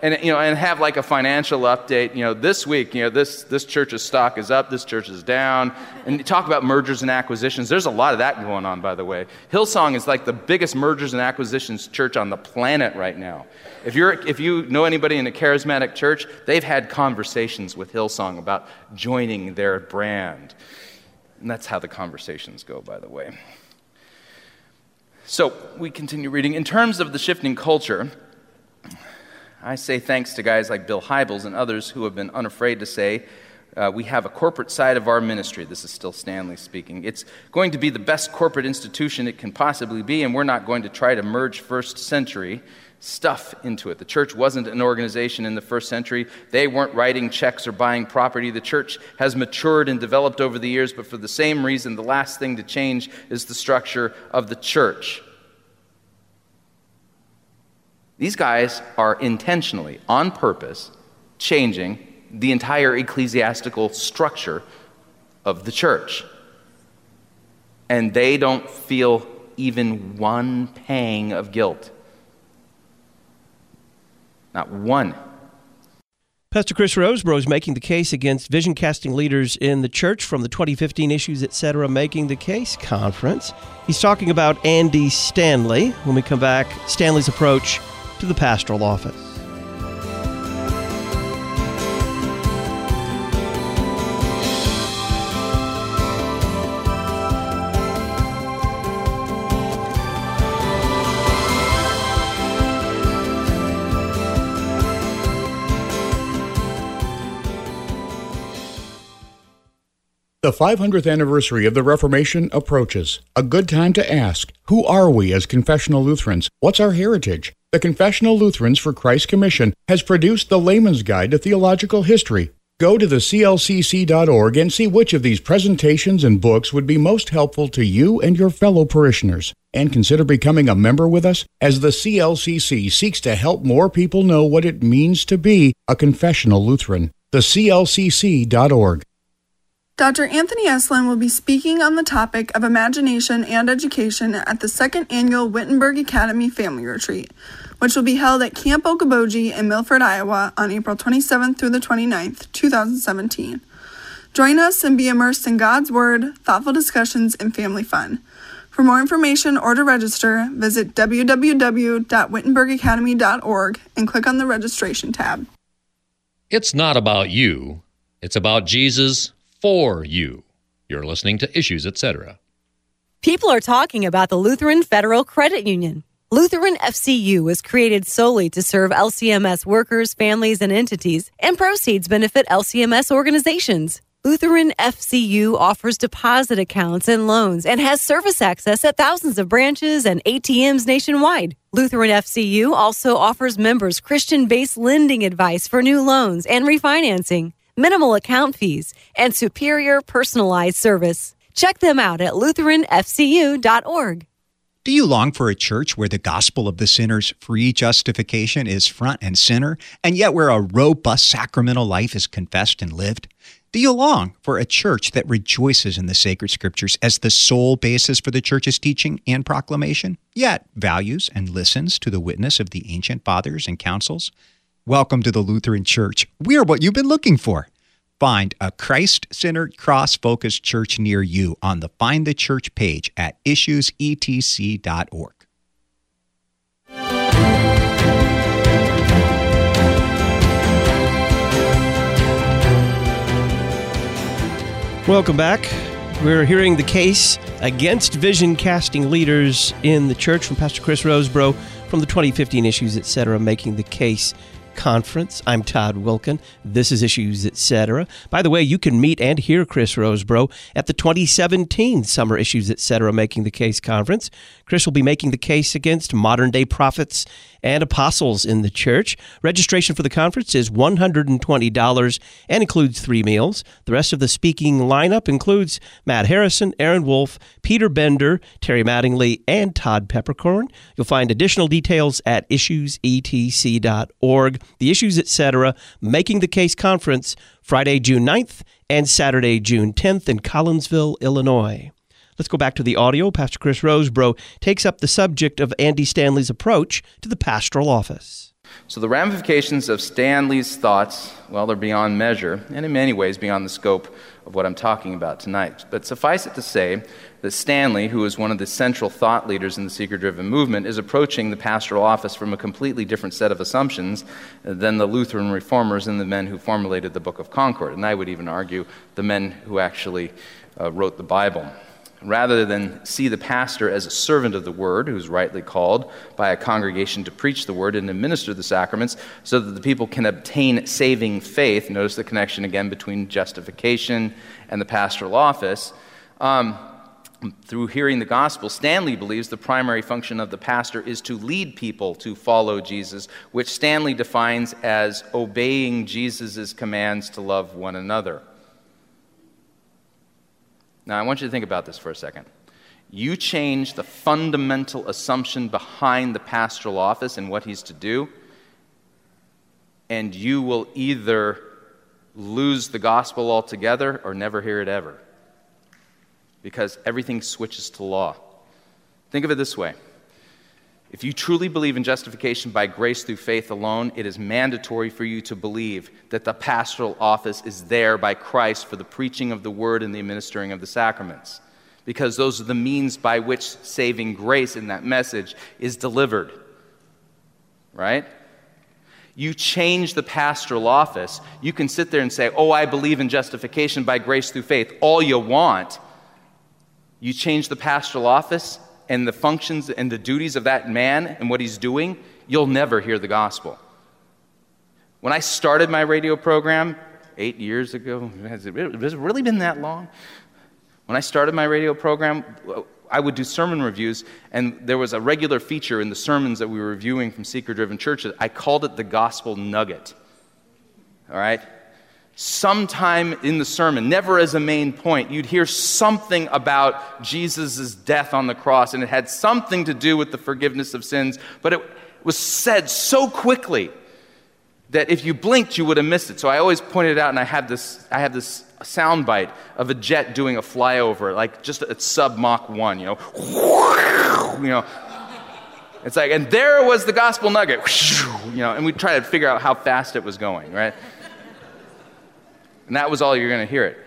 and you know and have like a financial update. You know this week you know this this church's stock is up this church is down. And talk about mergers and acquisitions. There's a lot of that going on by the way. Hillsong is like the biggest mergers and acquisitions church on the planet right now. If you're if you know anybody in a charismatic church they've had conversations with hillsong about joining their brand. And that's how the conversations go by the way. So we continue reading. In terms of the shifting culture I say thanks to guys like Bill Hybels and others who have been unafraid to say, uh, we have a corporate side of our ministry. This is still Stanley speaking. It's going to be the best corporate institution it can possibly be, and we're not going to try to merge first century stuff into it. The church wasn't an organization in the first century. They weren't writing checks or buying property. The church has matured and developed over the years, but for the same reason, the last thing to change is the structure of the church. These guys are intentionally, on purpose, changing the entire ecclesiastical structure of the church. And they don't feel even one pang of guilt. Not one. Pastor Chris Rosebrough is making the case against vision casting leaders in the church from the 2015 Issues Etc. Making the Case conference. He's talking about Andy Stanley. When we come back, Stanley's approach to the pastoral office. The 500th anniversary of the Reformation approaches. A good time to ask Who are we as confessional Lutherans? What's our heritage? The Confessional Lutherans for Christ Commission has produced the Layman's Guide to Theological History. Go to the clcc.org and see which of these presentations and books would be most helpful to you and your fellow parishioners. And consider becoming a member with us as the CLCC seeks to help more people know what it means to be a confessional Lutheran. The CLCC.org. Dr. Anthony Esolen will be speaking on the topic of imagination and education at the second annual Wittenberg Academy Family Retreat, which will be held at Camp Okoboji in Milford, Iowa on April 27th through the 29th, 2017. Join us and be immersed in God's Word, thoughtful discussions, and family fun. For more information or to register, visit www.wittenbergacademy.org and click on the registration tab. It's not about you, it's about Jesus for you. You're listening to Issues, etc. People are talking about the Lutheran Federal Credit Union. Lutheran FCU was created solely to serve LCMS workers, families, and entities, and proceeds benefit LCMS organizations. Lutheran FCU offers deposit accounts and loans and has service access at thousands of branches and ATMs nationwide. Lutheran FCU also offers members Christian based lending advice for new loans and refinancing minimal account fees, and superior personalized service. Check them out at LutheranFCU.org. Do you long for a church where the gospel of the sinner's free justification is front and center, and yet where a robust sacramental life is confessed and lived? Do you long for a church that rejoices in the sacred scriptures as the sole basis for the church's teaching and proclamation, yet values and listens to the witness of the ancient fathers and councils? Welcome to the Lutheran Church. We are what you've been looking for. Find a Christ centered, cross focused church near you on the Find the Church page at issuesetc.org. Welcome back. We're hearing the case against vision casting leaders in the church from Pastor Chris Rosebrough from the 2015 Issues Etc. Making the Case Conference. I'm Todd Wilken. This is Issues Etc. By the way, you can meet and hear Chris Rosebrough at the 2017 Summer Issues Etc. Making the Case Conference. Chris will be making the case against modern day prophets and apostles in the church. Registration for the conference is $120 and includes three meals. The rest of the speaking lineup includes Matt Harrison, Aaron Wolf, Peter Bender, Terry Mattingly, and Todd Peperkorn. You'll find additional details at issuesetc.org. The Issues Etc. Making the Case Conference, Friday, June 9th and Saturday, June 10th in Collinsville, Illinois. Let's go back to the audio. Pastor Chris Rosebrough takes up the subject of Andy Stanley's approach to the pastoral office. So, the ramifications of Stanley's thoughts, well, they're beyond measure, and in many ways beyond the scope of what I'm talking about tonight. But suffice it to say that Stanley, who is one of the central thought leaders in the seeker driven movement, is approaching the pastoral office from a completely different set of assumptions than the Lutheran reformers and the men who formulated the Book of Concord. And I would even argue the men who actually uh, wrote the Bible rather than see the pastor as a servant of the word who's rightly called by a congregation to preach the word and administer the sacraments so that the people can obtain saving faith. Notice the connection again between justification and the pastoral office. Um, through hearing the gospel, Stanley believes the primary function of the pastor is to lead people to follow Jesus, which Stanley defines as obeying Jesus' commands to love one another. Now, I want you to think about this for a second. You change the fundamental assumption behind the pastoral office and what he's to do, and you will either lose the gospel altogether or never hear it ever. Because everything switches to law. Think of it this way if you truly believe in justification by grace through faith alone, it is mandatory for you to believe that the pastoral office is there by Christ for the preaching of the word and the administering of the sacraments. Because those are the means by which saving grace in that message is delivered. Right? You change the pastoral office, you can sit there and say, Oh, I believe in justification by grace through faith, all you want. You change the pastoral office, and the functions and the duties of that man and what he's doing, you'll never hear the gospel. When I started my radio program eight years ago, has it really been that long? When I started my radio program, I would do sermon reviews, and there was a regular feature in the sermons that we were reviewing from seeker driven churches. I called it the gospel nugget. All right? Sometime in the sermon, never as a main point, you'd hear something about Jesus' death on the cross, and it had something to do with the forgiveness of sins, but it was said so quickly that if you blinked, you would have missed it. So I always pointed out, and I had this, I have this sound bite of a jet doing a flyover, like just at sub Mach 1, you know. You know. It's like, and there was the gospel nugget, you know, and we try to figure out how fast it was going, right? And that was all you're going to hear it.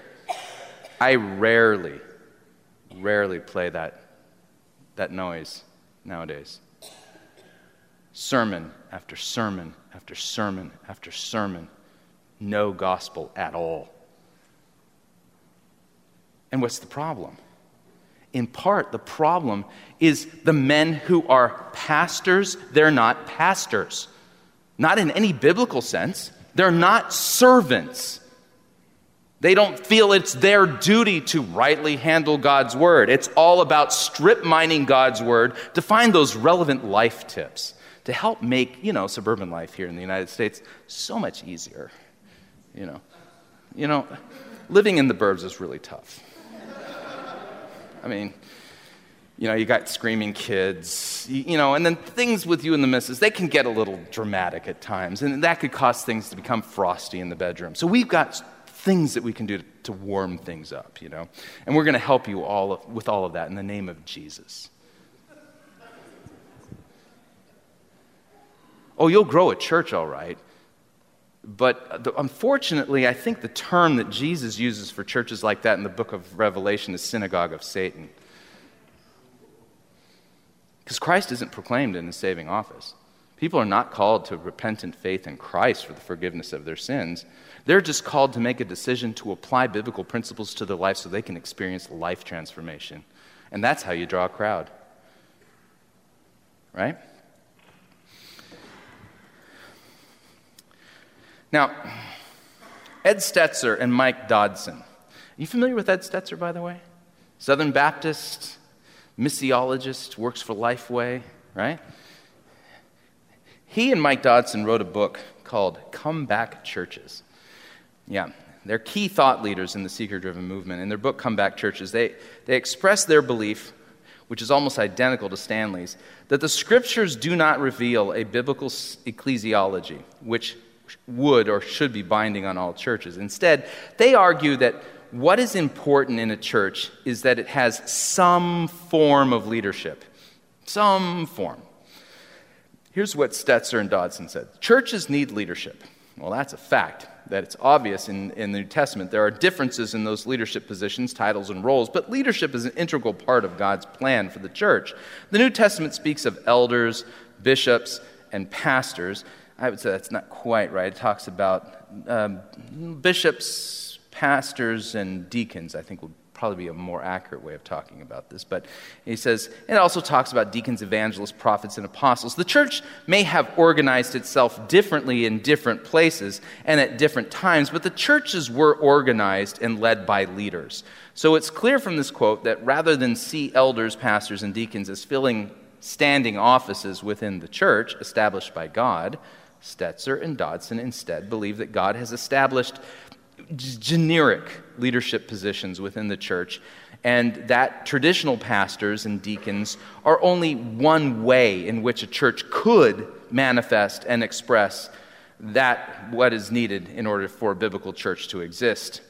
I rarely, rarely play that, that noise nowadays. Sermon after sermon after sermon after sermon. No gospel at all. And what's the problem? In part, the problem is the men who are pastors, they're not pastors. Not in any biblical sense. They're not servants. They don't feel it's their duty to rightly handle God's word. It's all about strip mining God's word to find those relevant life tips to help make, you know, suburban life here in the United States so much easier. You know, you know, living in the burbs is really tough. I mean, you know, you got screaming kids, you, know, and then things with you and the missus, they can get a little dramatic at times, and that could cause things to become frosty in the bedroom. So we've got things that we can do to, warm things up, you know. And we're going to help you all of, with all of that in the name of Jesus. Oh, you'll grow a church all right. But the, unfortunately, I think the term that Jesus uses for churches like that in the book of Revelation is synagogue of Satan. Because Christ isn't proclaimed in the saving office. People are not called to repentant faith in Christ for the forgiveness of their sins. They're just called to make a decision to apply biblical principles to their life so they can experience life transformation. And that's how you draw a crowd. Right? Now, Ed Stetzer and Mike Dodson. Are you familiar with Ed Stetzer, by the way? Southern Baptist, missiologist, works for Lifeway, right? He and Mike Dodson wrote a book called Comeback Churches. Yeah, they're key thought leaders in the seeker driven movement. In their book, Comeback Churches, they, they express their belief, which is almost identical to Stanley's, that the scriptures do not reveal a biblical ecclesiology, which would or should be binding on all churches. Instead, they argue that what is important in a church is that it has some form of leadership. Some form. Here's what Stetzer and Dodson said Churches need leadership. Well, that's a fact that it's obvious in, in the New Testament. There are differences in those leadership positions, titles, and roles, but leadership is an integral part of God's plan for the church. The New Testament speaks of elders, bishops, and pastors. I would say that's not quite right. It talks about um, bishops, pastors, and deacons, I think would probably be a more accurate way of talking about this. But he says, it also talks about deacons, evangelists, prophets, and apostles. The church may have organized itself differently in different places and at different times, but the churches were organized and led by leaders. So it's clear from this quote that rather than see elders, pastors, and deacons as filling standing offices within the church established by God, Stetzer and Dodson instead believe that God has established generic leadership positions within the church, and that traditional pastors and deacons are only one way in which a church could manifest and express that what is needed in order for a biblical church to exist.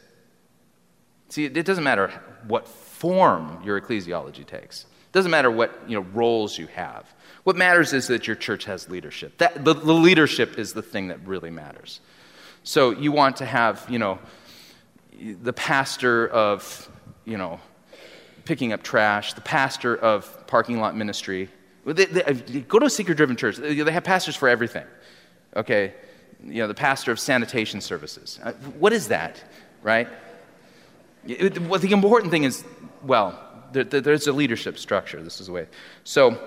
See, it doesn't matter what form your ecclesiology takes. It doesn't matter what you know, roles you have. What matters is that your church has leadership. That, the, the leadership is the thing that really matters. So you want to have, you know, the pastor of, you know, picking up trash, the pastor of parking lot ministry. They, they, go to a seeker driven church. They have pastors for everything. Okay? You know, the pastor of sanitation services. Uh, what is that, right? It, well, the important thing is, well, there, there's a leadership structure. This is the way. So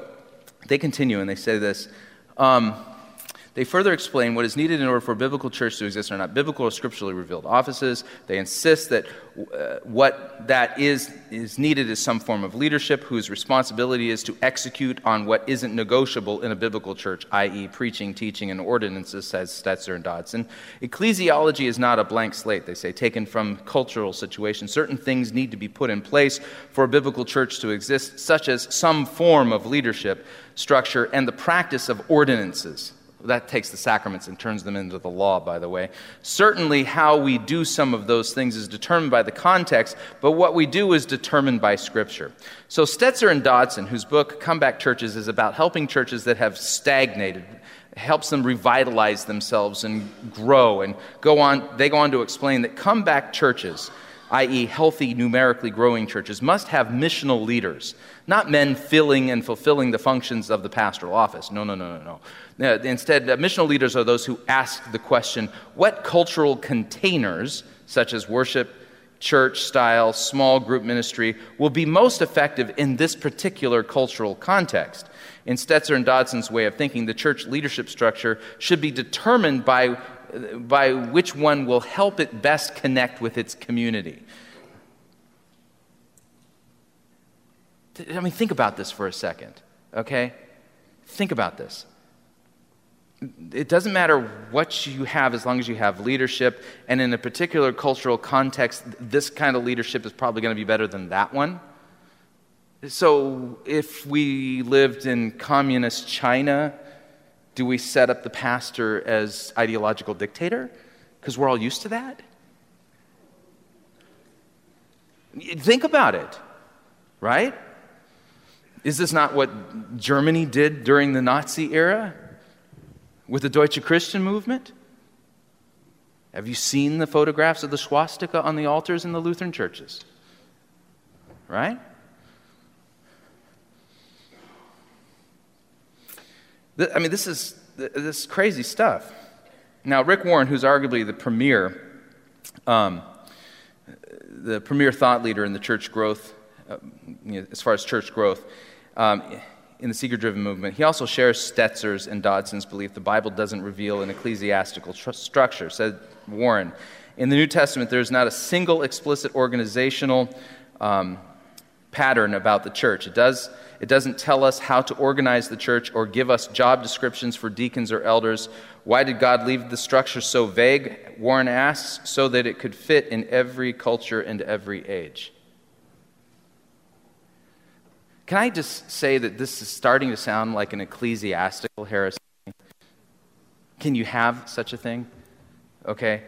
they continue and they say this. Um, they further explain what is needed in order for a biblical church to exist are not biblical or scripturally revealed offices. They insist that uh, what that is is needed is some form of leadership whose responsibility is to execute on what isn't negotiable in a biblical church, i.e., preaching, teaching, and ordinances, says Stetzer and Dodson. Ecclesiology is not a blank slate, they say, taken from cultural situations. Certain things need to be put in place for a biblical church to exist, such as some form of leadership structure and the practice of ordinances that takes the sacraments and turns them into the law, by the way. Certainly, how we do some of those things is determined by the context, but what we do is determined by Scripture. So, Stetzer and Dodson, whose book Comeback Churches is about helping churches that have stagnated, helps them revitalize themselves and grow and go on, they go on to explain that comeback churches i.e., healthy, numerically growing churches, must have missional leaders, not men filling and fulfilling the functions of the pastoral office. No, no, no, no, no. Instead, uh, missional leaders are those who ask the question what cultural containers, such as worship, church style, small group ministry, will be most effective in this particular cultural context? In Stetzer and Dodson's way of thinking, the church leadership structure should be determined by by which one will help it best connect with its community. I mean, think about this for a second, okay? Think about this. It doesn't matter what you have as long as you have leadership, and in a particular cultural context, this kind of leadership is probably going to be better than that one. So, if we lived in communist China, do we set up the pastor as ideological dictator? Because we're all used to that? Think about it, right? Is this not what Germany did during the Nazi era with the Deutsche Christian movement? Have you seen the photographs of the swastika on the altars in the Lutheran churches? Right? I mean, this is, this is crazy stuff. Now, Rick Warren, who's arguably the premier, um, the premier thought leader in the church growth, uh, you know, as far as church growth, um, in the seeker driven movement, he also shares Stetzer's and Dodson's belief the Bible doesn't reveal an ecclesiastical tr- structure, said Warren. In the New Testament, there's not a single explicit organizational um, pattern about the church. It, does, it doesn't tell us how to organize the church or give us job descriptions for deacons or elders. Why did God leave the structure so vague? Warren asks, so that it could fit in every culture and every age. Can I just say that this is starting to sound like an ecclesiastical heresy? Can you have such a thing? Okay.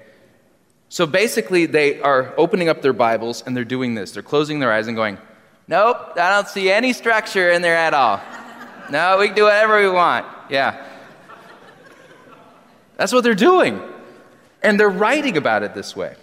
So basically, they are opening up their Bibles and they're doing this. They're closing their eyes and going, Nope, I don't see any structure in there at all. No, we can do whatever we want. Yeah. That's what they're doing. And they're writing about it this way.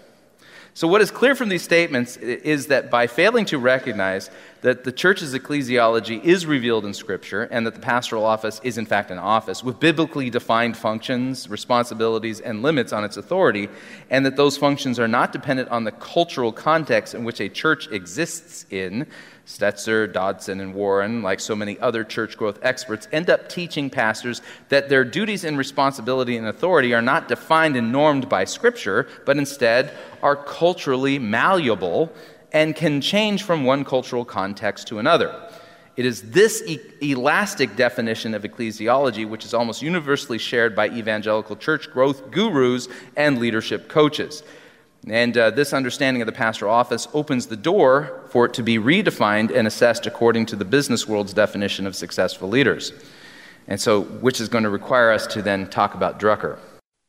So, what is clear from these statements is that by failing to recognize that the church's ecclesiology is revealed in Scripture and that the pastoral office is, in fact, an office with biblically defined functions, responsibilities, and limits on its authority, and that those functions are not dependent on the cultural context in which a church exists in, Stetzer, Dodson, and Warren, like so many other church growth experts, end up teaching pastors that their duties and responsibility and authority are not defined and normed by Scripture, but instead are culturally malleable and can change from one cultural context to another. It is this e- elastic definition of ecclesiology which is almost universally shared by evangelical church growth gurus and leadership coaches. And uh, this understanding of the pastoral office opens the door for it to be redefined and assessed according to the business world's definition of successful leaders. And so, which is going to require us to then talk about Drucker.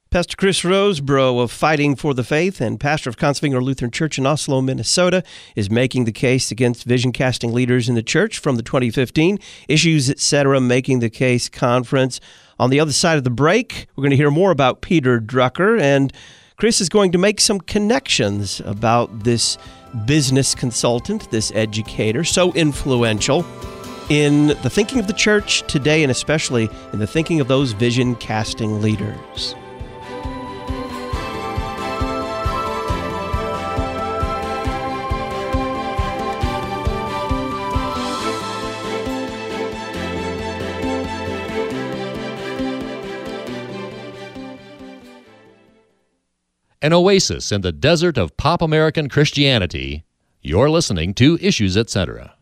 Pastor Chris Rosebrough of Fighting for the Faith and pastor of Kongsvinger Lutheran Church in Oslo, Minnesota, is making the case against vision casting leaders in the church from the 2015 Issues Etc. Making the Case conference. On the other side of the break, we're going to hear more about Peter Drucker and Chris is going to make some connections about this business consultant, this educator, so influential in the thinking of the church today and especially in the thinking of those vision casting leaders. An oasis in the desert of pop American Christianity, you're listening to Issues Etc.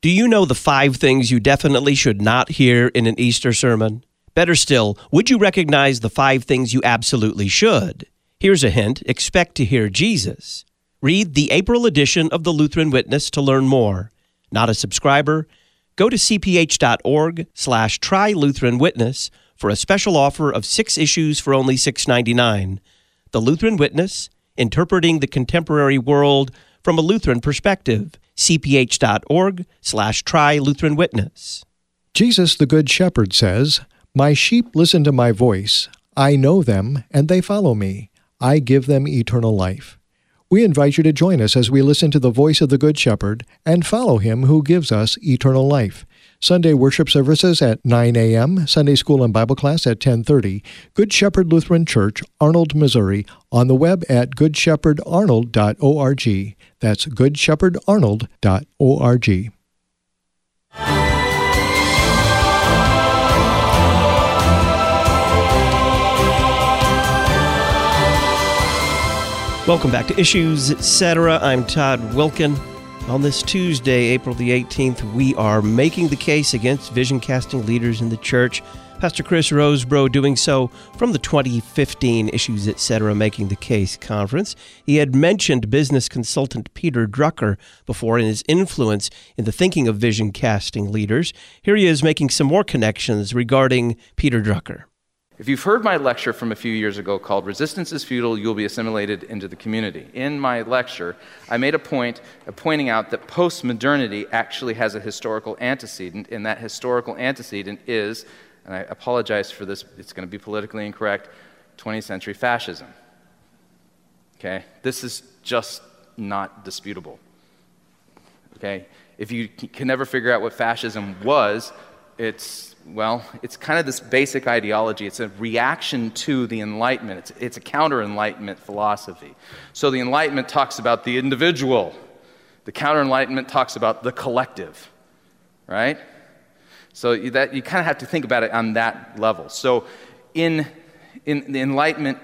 Do you know the five things you definitely should not hear in an Easter sermon? Better still, would you recognize the five things you absolutely should? Here's a hint expect to hear Jesus. Read the April edition of the Lutheran Witness to learn more. Not a subscriber? Go to cph.org slash try Lutheran Witness for a special offer of six issues for only $6.99. The Lutheran Witness, Interpreting the Contemporary World from a Lutheran Perspective. cph.org slash try Lutheran Witness. Jesus, the Good Shepherd, says, My sheep listen to my voice. I know them, and they follow me. I give them eternal life. We invite you to join us as we listen to the voice of the Good Shepherd and follow him who gives us eternal life. Sunday worship services at 9 a.m., Sunday school and Bible class at 10:30. Good Shepherd Lutheran Church, Arnold, Missouri, on the web at goodshepherd.arnold.org. That's goodshepherd.arnold.org. Welcome back to Issues Etc. I'm Todd Wilken. On this Tuesday, April the 18th, we are making the case against vision casting leaders in the church. Pastor Chris Rosebrough doing so from the 2015 Issues Etc. Making the Case conference. He had mentioned business consultant Peter Drucker before in his influence in the thinking of vision casting leaders. Here he is making some more connections regarding Peter Drucker. If you've heard my lecture from a few years ago called Resistance is Futile, You'll Be Assimilated into the Community, in my lecture, I made a point of pointing out that postmodernity actually has a historical antecedent, and that historical antecedent is, and I apologize for this, it's going to be politically incorrect, 20th century fascism. Okay? This is just not disputable. Okay? If you can never figure out what fascism was, it's well, it's kind of this basic ideology. It's a reaction to the Enlightenment, it's, it's a counter Enlightenment philosophy. So the Enlightenment talks about the individual, the counter Enlightenment talks about the collective, right? So that you kind of have to think about it on that level. So in, in the Enlightenment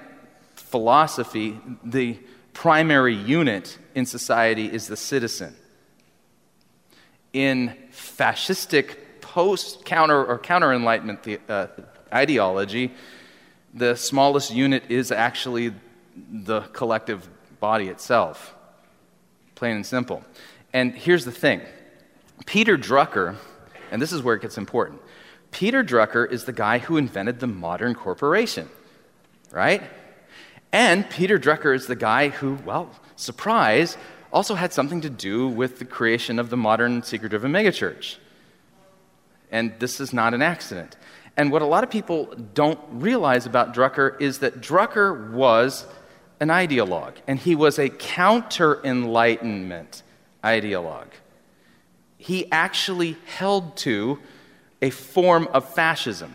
philosophy, the primary unit in society is the citizen. In fascistic post counter or counter enlightenment uh, ideology, the smallest unit is actually the collective body itself. Plain and simple. And here's the thing Peter Drucker, and this is where it gets important Peter Drucker is the guy who invented the modern corporation, right? And Peter Drucker is the guy who, well, surprise, also had something to do with the creation of the modern seeker driven megachurch. And this is not an accident. And what a lot of people don't realize about Drucker is that Drucker was an ideologue, and he was a counter Enlightenment ideologue. He actually held to a form of fascism.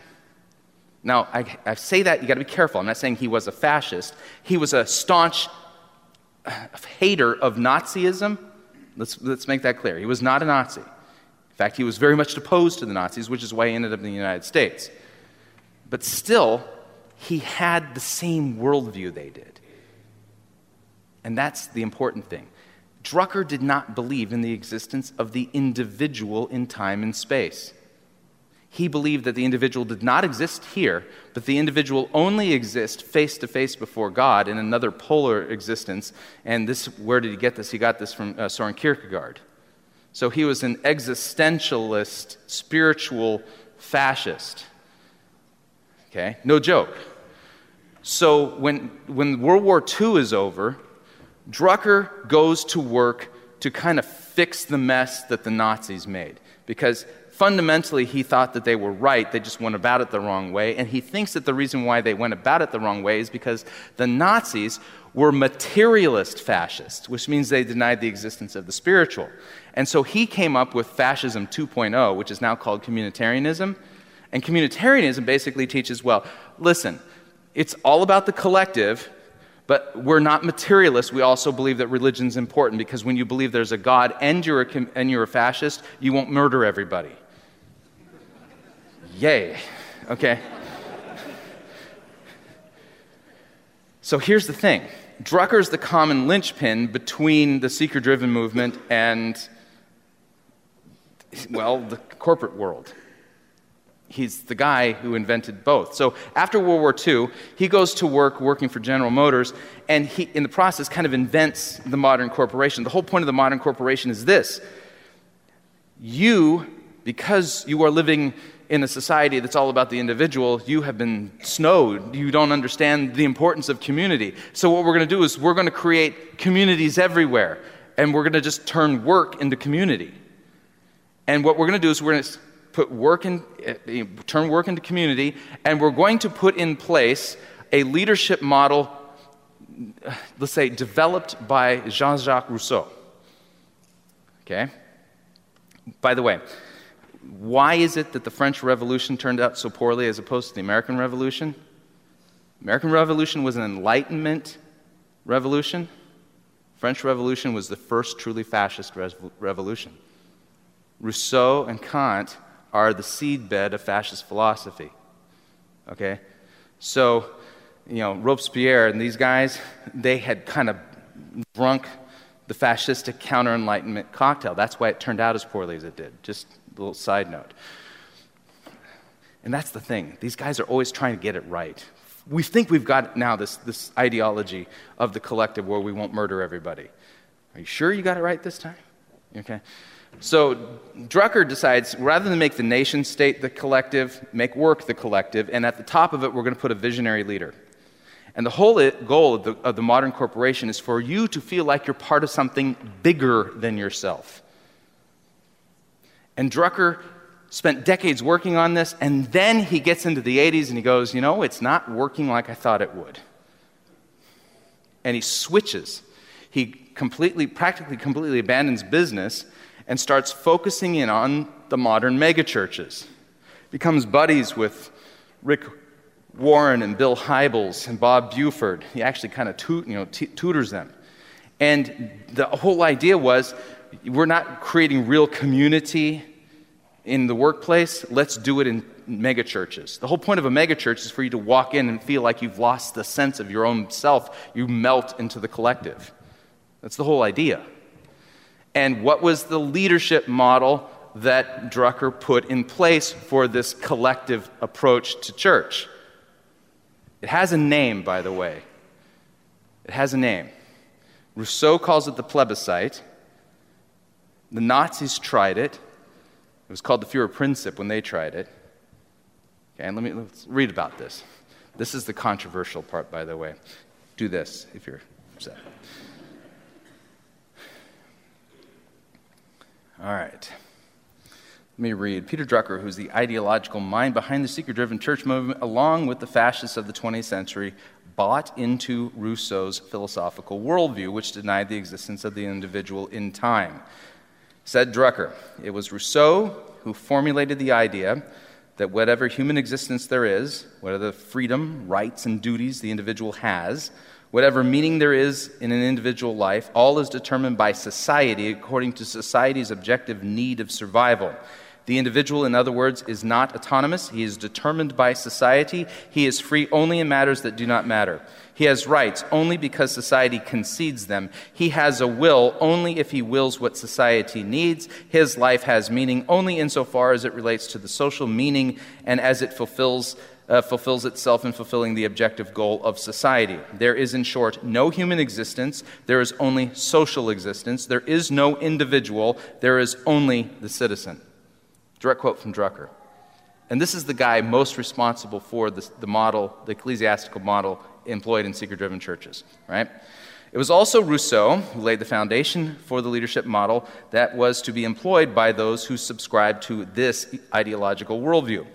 Now, I, I say that, you got to be careful. I'm not saying he was a fascist. He was a staunch uh, hater of Nazism. Let's, let's make that clear. He was not a Nazi. In fact, he was very much opposed to the Nazis, which is why he ended up in the United States. But still, he had the same worldview they did. And that's the important thing. Drucker did not believe in the existence of the individual in time and space. He believed that the individual did not exist here, but the individual only exists face to face before God in another polar existence. And this, where did he get this? He got this from uh, Soren Kierkegaard. So he was an existentialist, spiritual fascist. Okay? No joke. So when, when World War II is over, Drucker goes to work to kind of fix the mess that the Nazis made. Because fundamentally, he thought that they were right, they just went about it the wrong way. And he thinks that the reason why they went about it the wrong way is because the Nazis were materialist fascists, which means they denied the existence of the spiritual. And so he came up with Fascism 2.0, which is now called communitarianism. And communitarianism basically teaches well, listen, it's all about the collective, but we're not materialists. We also believe that religion's important because when you believe there's a God and you're a, and you're a fascist, you won't murder everybody. Yay. Okay. So here's the thing Drucker's the common linchpin between the seeker driven movement and well, the corporate world. He's the guy who invented both. So after World War II, he goes to work working for General Motors, and he, in the process, kind of invents the modern corporation. The whole point of the modern corporation is this you, because you are living in a society that's all about the individual, you have been snowed. You don't understand the importance of community. So, what we're going to do is we're going to create communities everywhere, and we're going to just turn work into community. And what we're going to do is we're going to put work in, uh, turn work into community, and we're going to put in place a leadership model, let's say, developed by Jean Jacques Rousseau. Okay? By the way, why is it that the French Revolution turned out so poorly as opposed to the American Revolution? American Revolution was an Enlightenment revolution. French Revolution was the first truly fascist revolution. Rousseau and Kant are the seedbed of fascist philosophy. Okay? So, you know, Robespierre and these guys, they had kind of drunk the fascistic counter enlightenment cocktail. That's why it turned out as poorly as it did. Just a little side note. And that's the thing. These guys are always trying to get it right. We think we've got now this, this ideology of the collective where we won't murder everybody. Are you sure you got it right this time? Okay. So Drucker decides rather than make the nation state the collective, make work the collective, and at the top of it, we're going to put a visionary leader. And the whole uh, goal of the, of the modern corporation is for you to feel like you're part of something bigger than yourself. And Drucker spent decades working on this, and then he gets into the 80s and he goes, You know, it's not working like I thought it would. And he switches. He completely, practically completely abandons business and starts focusing in on the modern megachurches. Becomes buddies with Rick Warren and Bill Hybels and Bob Buford. He actually kind of tu- you know, t- tutors them. And the whole idea was we're not creating real community In the workplace, let's do it in megachurches. The whole point of a megachurch is for you to walk in and feel like you've lost the sense of your own self. You melt into the collective. That's the whole idea. And what was the leadership model that Drucker put in place for this collective approach to church? It has a name, by the way. It has a name. Rousseau calls it the plebiscite. The Nazis tried it. It was called the Führerprinzip when they tried it. Okay, and let me let's read about this. This is the controversial part, by the way. Do this if you're upset. All right. Let me read. Peter Drucker, who's the ideological mind behind the seeker driven church movement, along with the fascists of the 20th century, bought into Rousseau's philosophical worldview, which denied the existence of the individual in time. Said Drucker, it was Rousseau who formulated the idea that whatever human existence there is, whatever freedom, rights, and duties the individual has, whatever meaning there is in an individual life, all is determined by society according to society's objective need of survival. The individual, in other words, is not autonomous. He is determined by society. He is free only in matters that do not matter. He has rights only because society concedes them. He has a will only if he wills what society needs. His life has meaning only insofar as it relates to the social meaning and as it fulfills, uh, fulfills itself in fulfilling the objective goal of society. There is, in short, no human existence. There is only social existence. There is no individual. There is only the citizen. Direct quote from Drucker. And this is the guy most responsible for the, the model, the ecclesiastical model employed in seeker driven churches, right? It was also Rousseau who laid the foundation for the leadership model that was to be employed by those who subscribed to this ideological worldview.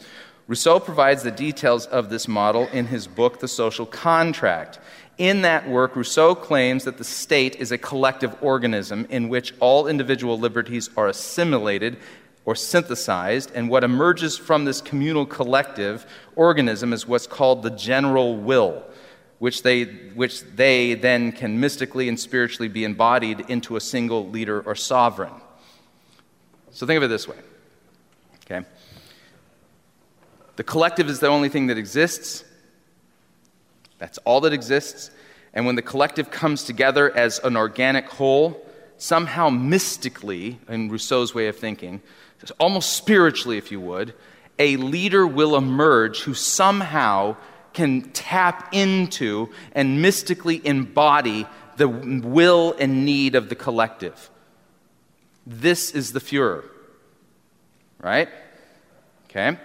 Rousseau provides the details of this model in his book, The Social Contract. In that work, Rousseau claims that the state is a collective organism in which all individual liberties are assimilated or synthesized, and what emerges from this communal collective organism is what's called the general will, which they, which they then can mystically and spiritually be embodied into a single leader or sovereign. So think of it this way okay? The collective is the only thing that exists. That's all that exists. And when the collective comes together as an organic whole, somehow mystically, in Rousseau's way of thinking, almost spiritually, if you would, a leader will emerge who somehow can tap into and mystically embody the will and need of the collective. This is the Fuhrer. Right? Okay?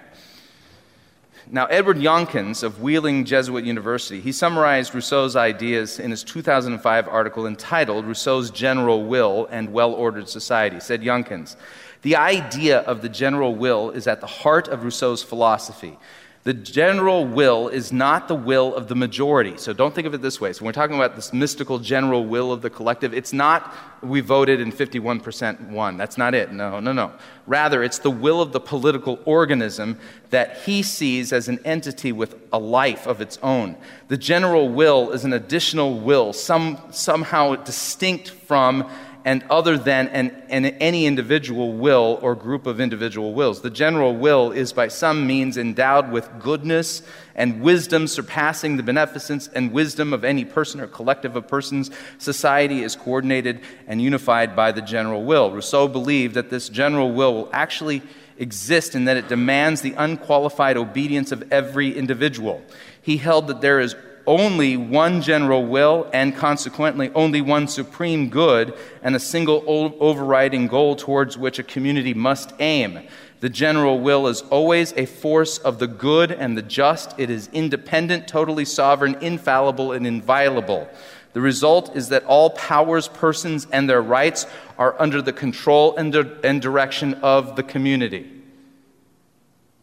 Now, Edward Younkins of Wheeling Jesuit University, he summarized Rousseau's ideas in his 2005 article entitled Rousseau's General Will and Well Ordered Society. Said Younkins, the idea of the general will is at the heart of Rousseau's philosophy. The general will is not the will of the majority. So don't think of it this way. So we're talking about this mystical general will of the collective, it's not we voted and 51% won. That's not it. No, no, no. Rather, it's the will of the political organism that he sees as an entity with a life of its own. The general will is an additional will, some, somehow distinct from and other than an, an, any individual will or group of individual wills. The general will is by some means endowed with goodness and wisdom surpassing the beneficence and wisdom of any person or collective of persons. Society is coordinated and unified by the general will. Rousseau believed that this general will will actually exist and that it demands the unqualified obedience of every individual. He held that there is only one general will and consequently only one supreme good and a single overriding goal towards which a community must aim. The general will is always a force of the good and the just. It is independent, totally sovereign, infallible, and inviolable. The result is that all powers, persons, and their rights are under the control and, di- and direction of the community.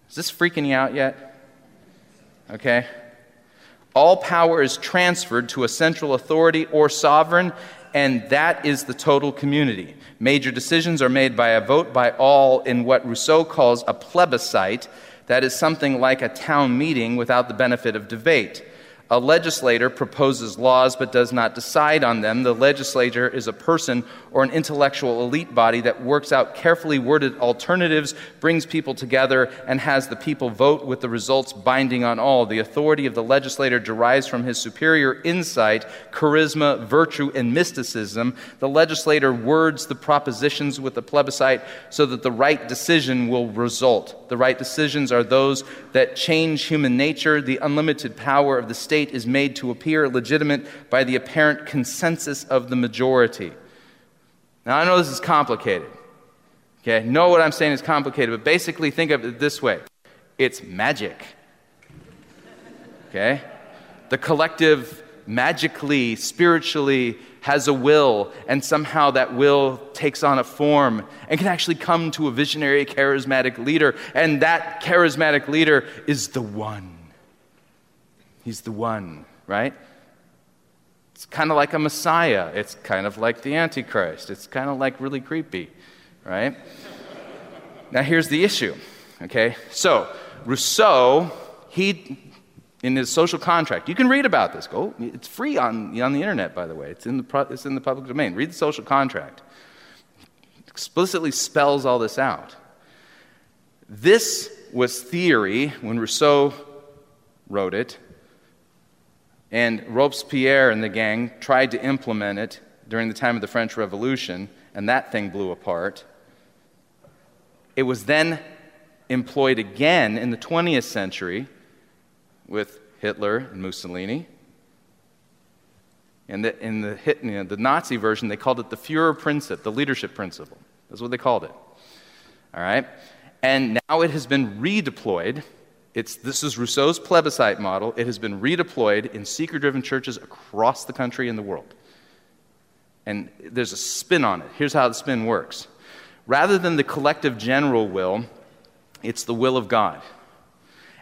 Is this freaking you out yet? Okay? All power is transferred to a central authority or sovereign, and that is the total community. Major decisions are made by a vote by all in what Rousseau calls a plebiscite, that is something like a town meeting without the benefit of debate. A legislator proposes laws but does not decide on them. The legislator is a person or an intellectual elite body that works out carefully worded alternatives, brings people together, and has the people vote with the results binding on all. The authority of the legislator derives from his superior insight, charisma, virtue, and mysticism. The legislator words the propositions with the plebiscite so that the right decision will result. The right decisions are those that change human nature. The unlimited power of the state state is made to appear legitimate by the apparent consensus of the majority. Now, I know this is complicated. Okay, know what I'm saying is complicated, but basically think of it this way it's magic. Okay? The collective magically, spiritually has a will, and somehow that will takes on a form and can actually come to a visionary, charismatic leader, and that charismatic leader is the one. He's the one, right? It's kind of like a Messiah. It's kind of like the Antichrist. It's kind of like really creepy, right? now, here's the issue, okay? So, Rousseau, he, in his social contract, you can read about this. Go, it's free on, on the internet, by the way. It's in the, it's in the public domain. Read the social contract. It explicitly spells all this out. This was theory when Rousseau wrote it. And Robespierre and the gang tried to implement it during the time of the French Revolution, and that thing blew apart. It was then employed again in the 20th century with Hitler and Mussolini. And the, in the, you know, the Nazi version, they called it the Führer principle, the leadership principle. That's what they called it. All right? And now it has been redeployed it's, this is Rousseau's plebiscite model. It has been redeployed in seeker driven churches across the country and the world. And there's a spin on it. Here's how the spin works rather than the collective general will, it's the will of God.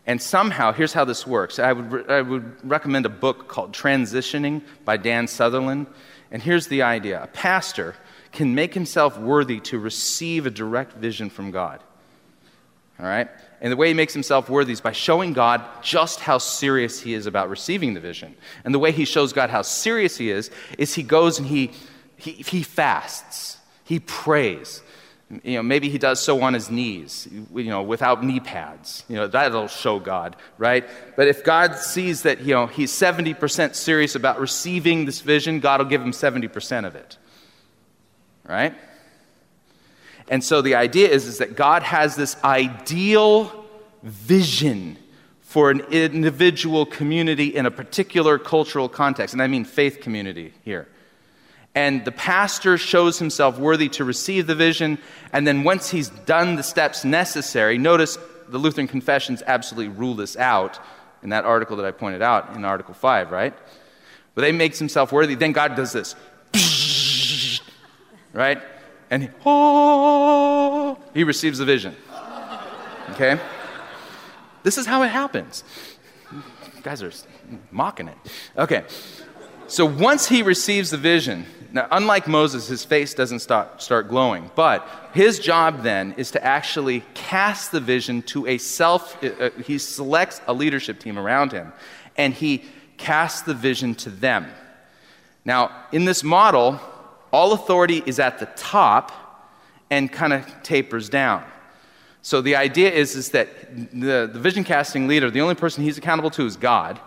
And somehow, here's how this works. I would, I would recommend a book called Transitioning by Dan Southerland. And here's the idea a pastor can make himself worthy to receive a direct vision from God. All right? And the way he makes himself worthy is by showing God just how serious he is about receiving the vision. And the way he shows God how serious he is, is he goes and he, he, he fasts, he prays. You know, maybe he does so on his knees, you know, without knee pads. You know, that'll show God, right? But if God sees that, you know, he's 70% serious about receiving this vision, God will give him 70% of it. Right? And so the idea is, is that God has this ideal vision for an individual community in a particular cultural context. And I mean faith community here. And the pastor shows himself worthy to receive the vision. And then once he's done the steps necessary, notice the Lutheran confessions absolutely rule this out in that article that I pointed out in Article 5, right? But they makes himself worthy. Then God does this. Right? And he, oh, he receives the vision. Okay? This is how it happens. You guys are mocking it. Okay. So once he receives the vision, now, unlike Moses, his face doesn't start, start glowing, but his job then is to actually cast the vision to a self, uh, uh he selects a leadership team around him, and he casts the vision to them. Now, in this model, all authority is at the top and kind of tapers down. So the idea is, is that the, the vision casting leader, the only person he's accountable to is God.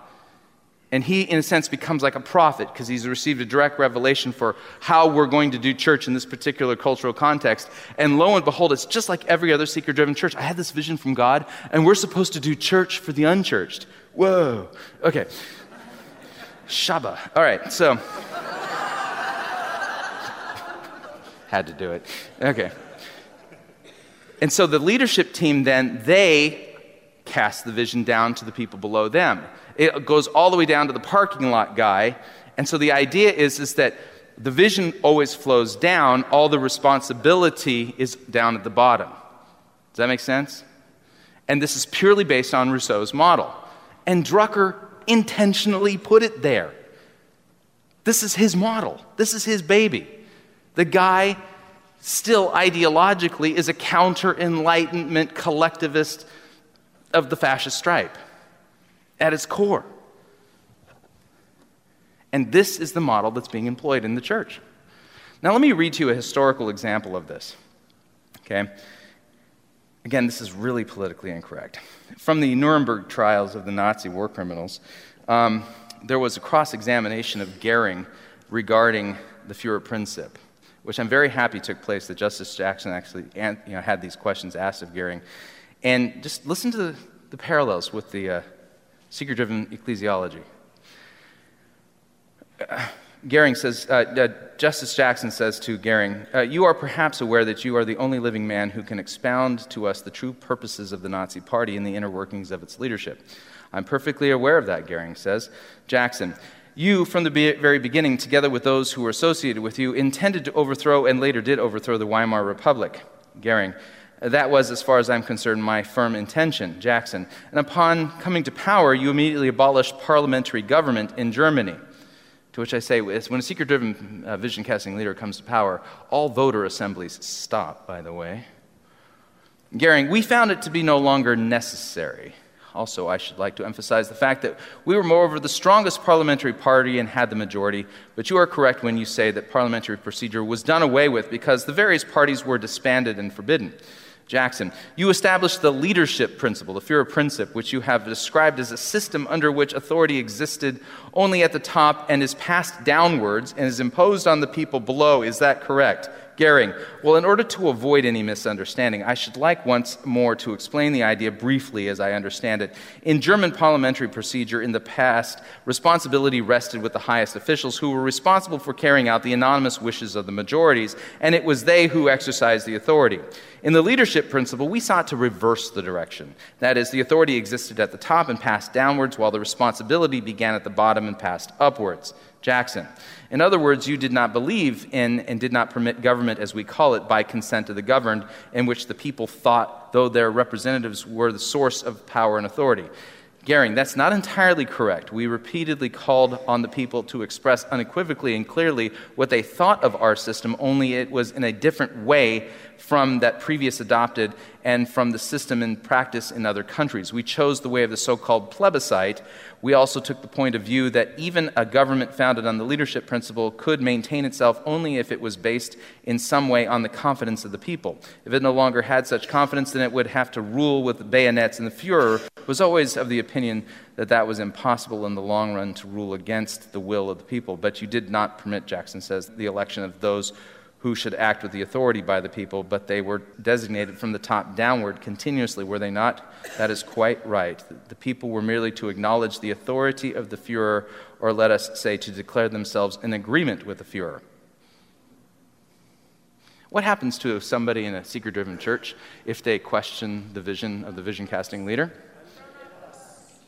And he, in a sense, becomes like a prophet because he's received a direct revelation for how we're going to do church in this particular cultural context. And lo and behold, it's just like every other seeker driven church. I had this vision from God, and we're supposed to do church for the unchurched. Whoa. Okay. Shaba. All right, so. Had to do it. Okay. And so the leadership team then, they cast the vision down to the people below them. It goes all the way down to the parking lot guy. And so the idea is, is that the vision always flows down, all the responsibility is down at the bottom. Does that make sense? And this is purely based on Rousseau's model. And Drucker intentionally put it there. This is his model, this is his baby. The guy, still ideologically, is a counter Enlightenment collectivist of the fascist stripe at its core. And this is the model that's being employed in the church. Now, let me read to you a historical example of this. Okay? Again, this is really politically incorrect. From the Nuremberg trials of the Nazi war criminals, um, there was a cross examination of Goering regarding the Führerprinzip, which I'm very happy took place that Justice Jackson actually you know, had these questions asked of Goering. And just listen to the, the parallels with the uh, seeker driven ecclesiology. Uh, Goering says, uh, uh, Justice Jackson says to Goering, uh, You are perhaps aware that you are the only living man who can expound to us the true purposes of the Nazi Party and the inner workings of its leadership. I'm perfectly aware of that, Goering says. Jackson, you, from the very beginning, together with those who were associated with you, intended to overthrow and later did overthrow the Weimar Republic. Goering, that was, as far as I'm concerned, my firm intention, Jackson. And upon coming to power, you immediately abolished parliamentary government in Germany. To which I say, when a seeker driven uh, vision casting leader comes to power, all voter assemblies stop, by the way. Goering, we found it to be no longer necessary. Also, I should like to emphasize the fact that we were, moreover, the strongest parliamentary party and had the majority. But you are correct when you say that parliamentary procedure was done away with because the various parties were disbanded and forbidden. Jackson, you established the leadership principle, the Führerprinzip, which you have described as a system under which authority existed only at the top and is passed downwards and is imposed on the people below. Is that correct? Goering, well, in order to avoid any misunderstanding, I should like once more to explain the idea briefly as I understand it. In German parliamentary procedure in the past, responsibility rested with the highest officials who were responsible for carrying out the anonymous wishes of the majorities, and it was they who exercised the authority. In the leadership principle, we sought to reverse the direction. That is, the authority existed at the top and passed downwards, while the responsibility began at the bottom and passed upwards. Jackson. In other words, you did not believe in and did not permit government, as we call it, by consent of the governed, in which the people thought, though their representatives were the source of power and authority. Goering, that's not entirely correct. We repeatedly called on the people to express unequivocally and clearly what they thought of our system, only it was in a different way from that previous adopted and from the system in practice in other countries. We chose the way of the so called plebiscite. We also took the point of view that even a government founded on the leadership principle could maintain itself only if it was based in some way on the confidence of the people. If it no longer had such confidence, then it would have to rule with bayonets, and the Fuhrer was always of the opinion that that was impossible in the long run to rule against the will of the people. But you did not permit, Jackson says, the election of those who should act with the authority by the people, but they were designated from the top downward continuously, were they not? That is quite right. The people were merely to acknowledge the authority of the Fuhrer, or let us say, to declare themselves in agreement with the Fuhrer. What happens to somebody in a seeker driven church if they question the vision of the vision casting leader?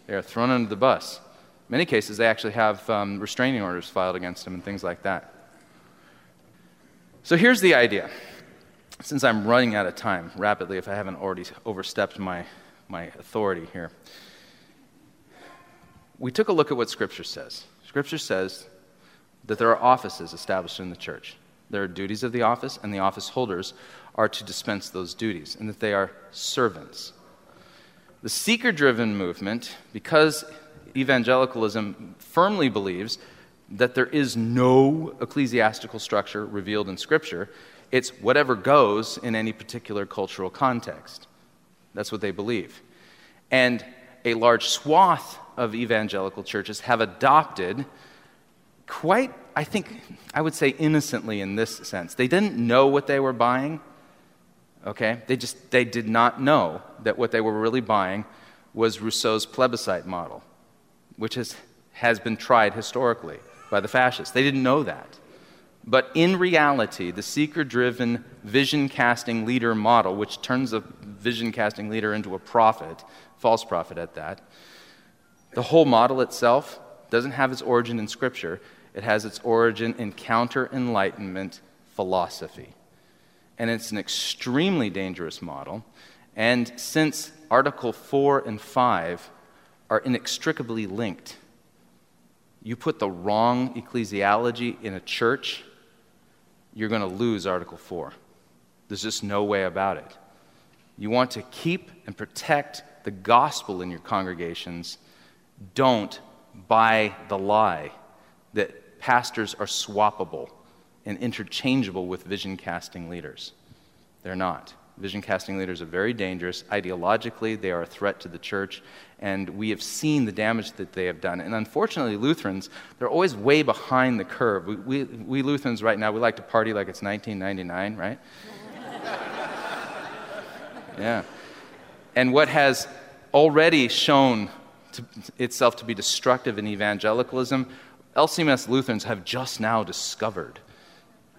They are thrown under the bus. In many cases, they actually have um, restraining orders filed against them and things like that. So here's the idea. Since I'm running out of time rapidly, if I haven't already overstepped my, my authority here, we took a look at what Scripture says. Scripture says that there are offices established in the church. There are duties of the office, and the office holders are to dispense those duties, and that they are servants. The seeker driven movement, because evangelicalism firmly believes that there is no ecclesiastical structure revealed in Scripture. It's whatever goes in any particular cultural context. That's what they believe. And a large swath of evangelical churches have adopted quite, I think, I would say innocently in this sense. They didn't know what they were buying. Okay? They just they did not know that what they were really buying was Rousseau's plebiscite model, which has, has been tried historically by the fascists. They didn't know that. But in reality, the seeker driven vision casting leader model, which turns a vision casting leader into a prophet, false prophet at that, the whole model itself doesn't have its origin in Scripture. It has its origin in counter enlightenment philosophy. And it's an extremely dangerous model. And since Article 4 and 5 are inextricably linked, you put the wrong ecclesiology in a church, you're going to lose Article 4. There's just no way about it. You want to keep and protect the gospel in your congregations. Don't buy the lie. that pastors are swappable and interchangeable with vision casting leaders. They're not. Vision casting leaders are very dangerous. Ideologically, they are a threat to the church, and we have seen the damage that they have done. And unfortunately, Lutherans, they're always way behind the curve. We, we, we Lutherans right now, we like to party like it's 1999, right? yeah. And what has already shown to, itself to be destructive in evangelicalism, LCMS Lutherans have just now discovered.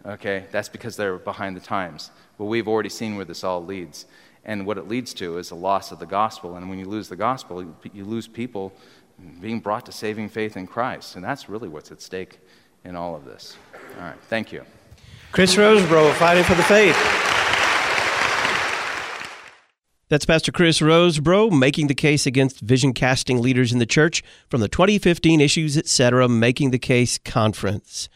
Okay, that's because they're behind the times. But we've already seen where this all leads. And what it leads to is a loss of the gospel. And when you lose the gospel, you lose people being brought to saving faith in Christ. And that's really what's at stake in all of this. All right, thank you. Chris Rosebrough, Fighting for the Faith. That's Pastor Chris Rosebrough making the case against vision casting leaders in the church from the 2015 Issues Etc. Making the Case Conference.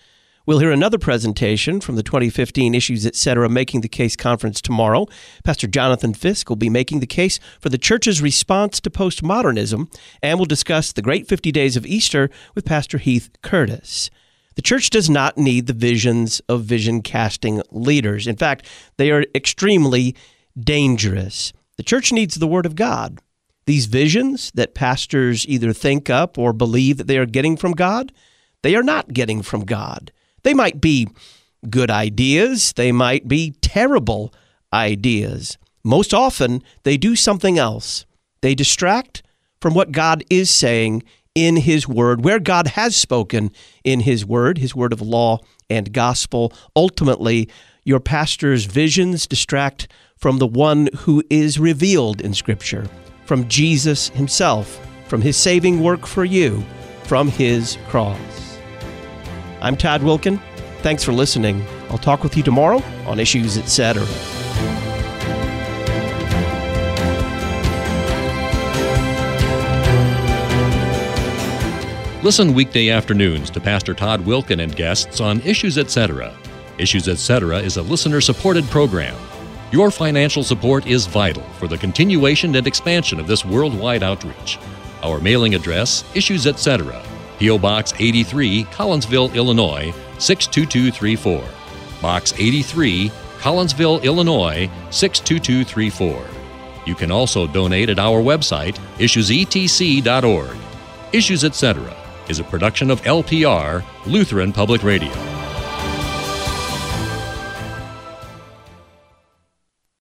We'll hear another presentation from the 2015 Issues Etc. Making the Case conference tomorrow. Pastor Jonathan Fisk will be making the case for the church's response to postmodernism, and we'll discuss the great 50 days of Easter with Pastor Heath Curtis. The church does not need the visions of vision casting leaders. In fact, they are extremely dangerous. The church needs the Word of God. These visions that pastors either think up or believe that they are getting from God, they are not getting from God. They might be good ideas, they might be terrible ideas. Most often, they do something else. They distract from what God is saying in His Word, where God has spoken in His Word, His Word of law and gospel. Ultimately, your pastor's visions distract from the one who is revealed in Scripture, from Jesus Himself, from His saving work for you, from His cross. I'm Todd Wilken. Thanks for listening. I'll talk with you tomorrow on Issues Etc. Listen weekday afternoons to Pastor Todd Wilken and guests on Issues Etc. Issues Etc. is a listener supported program. Your financial support is vital for the continuation and expansion of this worldwide outreach. Our mailing address, Issues Etc., P.O. Box 83, Collinsville, Illinois 62234. Box 83, Collinsville, Illinois 62234. You can also donate at our website, issuesetc.org. Issues Etc. is a production of LPR, Lutheran Public Radio.